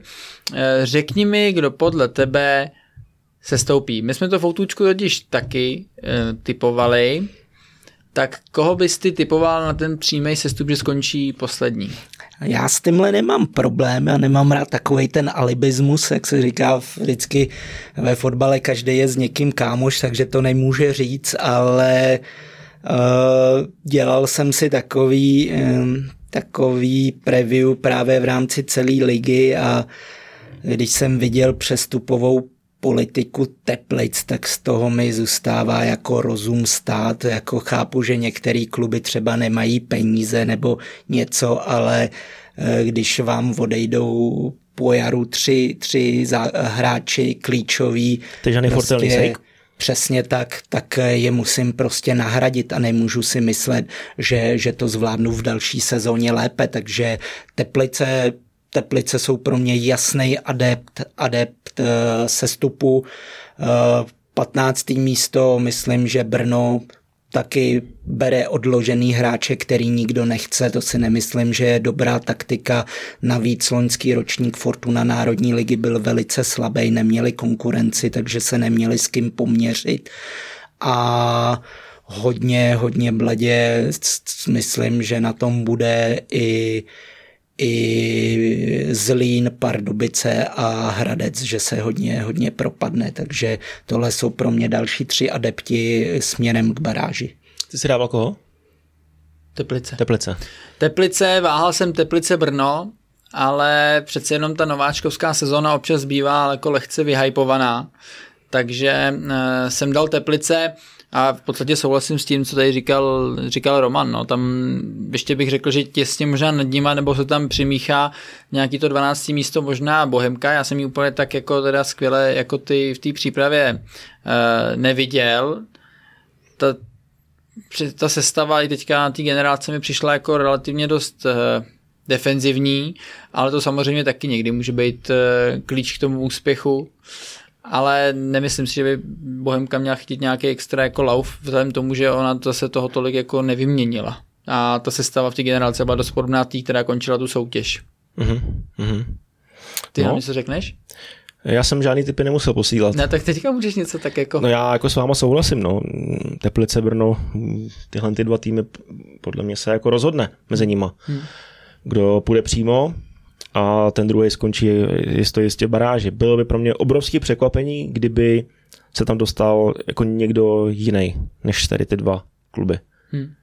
Řekni mi, kdo podle tebe se stoupí. My jsme to v Outůčku totiž taky e, typovali, tak koho bys ty typoval na ten přímý sestup, že skončí poslední? Já s tímhle nemám problém, já nemám rád takový ten alibismus, jak se říká vždycky ve fotbale, každý je s někým kámoš, takže to nemůže říct, ale uh, dělal jsem si takový, um, takový preview právě v rámci celé ligy a když jsem viděl přestupovou politiku Teplic, tak z toho mi zůstává jako rozum stát, jako chápu, že některé kluby třeba nemají peníze nebo něco, ale eh, když vám odejdou po jaru tři, tři hráči klíčoví. Žany prostě, Přesně tak, tak je musím prostě nahradit a nemůžu si myslet, že, že to zvládnu v další sezóně lépe, takže Teplice Teplice jsou pro mě jasný adept, adept uh, sestupu. Uh, 15. místo, myslím, že Brno taky bere odložený hráče, který nikdo nechce, to si nemyslím, že je dobrá taktika. Navíc loňský ročník Fortuna Národní ligy byl velice slabý, neměli konkurenci, takže se neměli s kým poměřit. A hodně, hodně bledě myslím, že na tom bude i i Zlín, Pardubice a Hradec, že se hodně, hodně propadne, takže tohle jsou pro mě další tři adepti směrem k baráži. Ty jsi dával koho? Teplice. Teplice. Teplice, váhal jsem Teplice Brno, ale přece jenom ta nováčkovská sezóna občas bývá jako lehce vyhypovaná, takže uh, jsem dal Teplice, a v podstatě souhlasím s tím, co tady říkal, říkal Roman. No. Tam ještě bych řekl, že těsně možná nad nima, nebo se tam přimíchá nějaký to 12. místo, možná Bohemka. Já jsem ji úplně tak jako teda skvěle jako ty v té přípravě uh, neviděl. Ta, ta sestava i teďka na té generace mi přišla jako relativně dost uh, defenzivní, ale to samozřejmě taky někdy může být uh, klíč k tomu úspěchu ale nemyslím si, že by Bohemka měla chytit nějaký extra jako lauf, vzhledem tomu, že ona zase toho tolik jako nevyměnila. A ta sestava v té generaci byla dost podobná tý, která končila tu soutěž. Mm-hmm. Ty no. něco řekneš? Já jsem žádný typy nemusel posílat. Ne, tak teďka můžeš něco tak jako... No já jako s váma souhlasím, no. Teplice, Brno, tyhle ty dva týmy podle mě se jako rozhodne mezi nima. Hmm. Kdo půjde přímo, a ten druhý skončí jistě, jistě baráži. Bylo by pro mě obrovské překvapení, kdyby se tam dostal jako někdo jiný, než tady ty dva kluby. Hmm.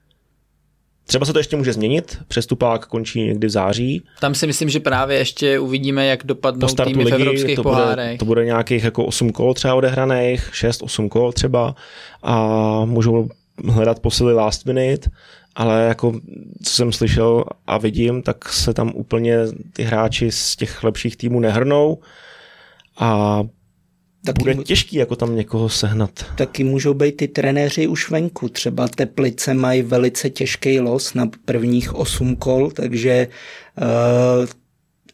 Třeba se to ještě může změnit, přestupák končí někdy v září. Tam si myslím, že právě ještě uvidíme, jak dopadnou týmy ligy, v evropských to pohárech. Bude, to bude nějakých jako 8 kol třeba odehraných, 6-8 kol třeba a můžou hledat posily last minute ale jako co jsem slyšel a vidím, tak se tam úplně ty hráči z těch lepších týmů nehrnou a taky bude těžký jako tam někoho sehnat. Taky můžou být ty trenéři už venku. Třeba Teplice mají velice těžký los na prvních osm kol, takže uh,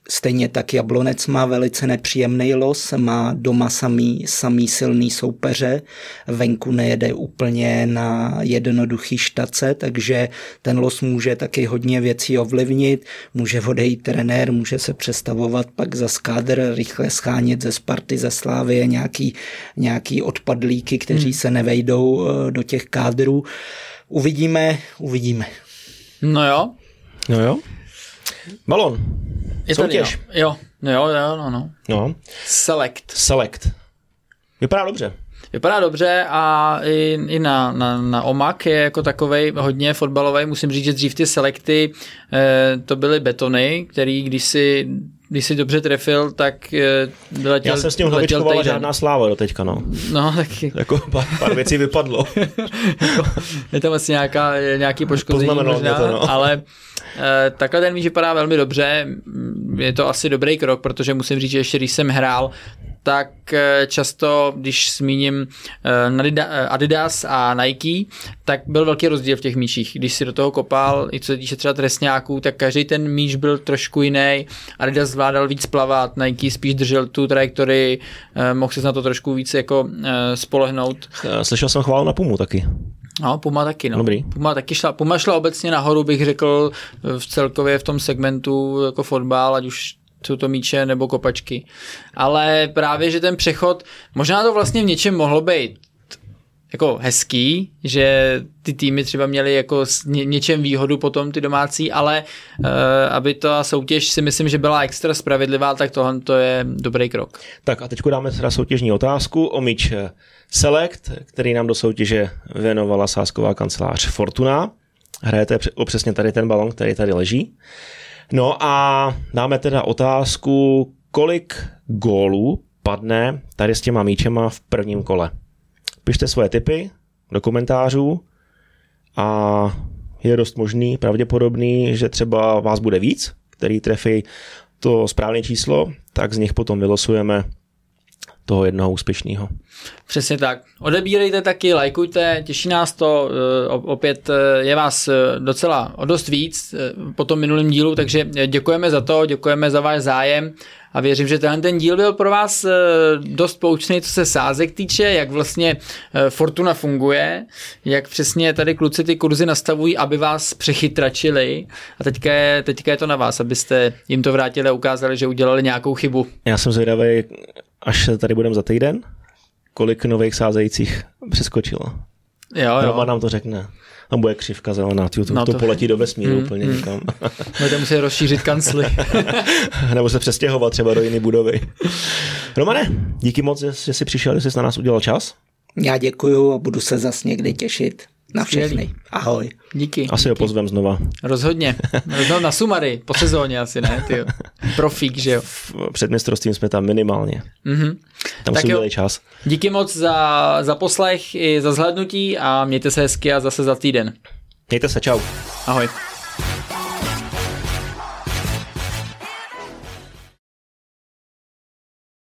Stejně tak Jablonec má velice nepříjemný los, má doma samý, samý silný soupeře, venku nejede úplně na jednoduchý štace, takže ten los může taky hodně věcí ovlivnit, může odejít trenér, může se přestavovat pak za skádr, rychle schánět ze Sparty, ze Slávy nějaký, nějaký odpadlíky, kteří hmm. se nevejdou eh, do těch kádrů. Uvidíme, uvidíme. No jo. No jo. Balon. Je Soutěž. Tady, jo. jo, jo, jo, no, no. no. Select. Select. Vypadá dobře. Vypadá dobře a i, i na, na, na Omak je jako takovej hodně fotbalový. Musím říct, že dřív ty selekty eh, to byly betony, který když si když si dobře trefil, tak eh, letěl Já jsem s tím hlavičkovala žádná sláva do teďka, no. No, taky. jako pár, pár věcí vypadlo. *laughs* je tam asi nějaká, nějaký poškození možná, to, no. ale eh, takhle ten míč vypadá velmi dobře. Je to asi dobrý krok, protože musím říct, že ještě když jsem hrál, tak eh, často, když zmíním eh, eh, Adidas a Nike, tak byl velký rozdíl v těch míčích. Když si do toho kopal, i co se týče třeba trestňáků, tak každý ten míč byl trošku jiný. Adidas zvládal víc plavat, Nike spíš držel tu trajektorii, mohl se na to trošku víc jako spolehnout. Slyšel jsem chválu na Pumu taky. No, Puma taky, no. Dobrý. Puma taky šla, Puma šla obecně nahoru, bych řekl, v celkově v tom segmentu jako fotbal, ať už jsou to míče nebo kopačky. Ale právě, že ten přechod, možná to vlastně v něčem mohlo být jako hezký, že ty týmy třeba měly jako ně, něčem výhodu potom ty domácí, ale uh, aby ta soutěž si myslím, že byla extra spravedlivá, tak tohle to je dobrý krok. Tak a teď dáme teda soutěžní otázku o míč Select, který nám do soutěže věnovala sásková kancelář Fortuna. Hrajete o přesně tady ten balon, který tady leží. No a dáme teda otázku, kolik gólů padne tady s těma míčema v prvním kole. Pište svoje tipy do komentářů a je dost možný, pravděpodobný, že třeba vás bude víc, který trefí to správné číslo, tak z nich potom vylosujeme toho jednoho úspěšného. Přesně tak. Odebírejte taky, lajkujte, těší nás to, eh, opět eh, je vás eh, docela o dost víc po tom minulém dílu, takže děkujeme za to, děkujeme za váš zájem a věřím, že tenhle ten díl byl pro vás dost poučný, co se sázek týče, jak vlastně Fortuna funguje, jak přesně tady kluci ty kurzy nastavují, aby vás přechytračili a teďka je, teďka je to na vás, abyste jim to vrátili a ukázali, že udělali nějakou chybu. Já jsem zvědavý, až tady budeme za týden, kolik nových sázejících přeskočilo. Jo, jo. Roman nám to řekne. A bude křivka zelená, to, to, no to... to poletí do vesmíru mm, úplně mm. někam. *laughs* Budete muset rozšířit kancly. *laughs* Nebo se přestěhovat třeba do jiné budovy. Romane, díky moc, že jsi přišel, že jsi na nás udělal čas. Já děkuju a budu se zas někdy těšit. Na všechny. Ahoj. Díky. Asi díky. ho pozvem znova. Rozhodně. Rozhodně na Sumary, po sezóně asi ne, ty *laughs* Profík, že jo. Před mistrovstvím jsme tam minimálně. Mm-hmm. Tam tak si čas. Díky moc za, za poslech i za zhlédnutí a mějte se hezky a zase za týden. Mějte se, čau. Ahoj.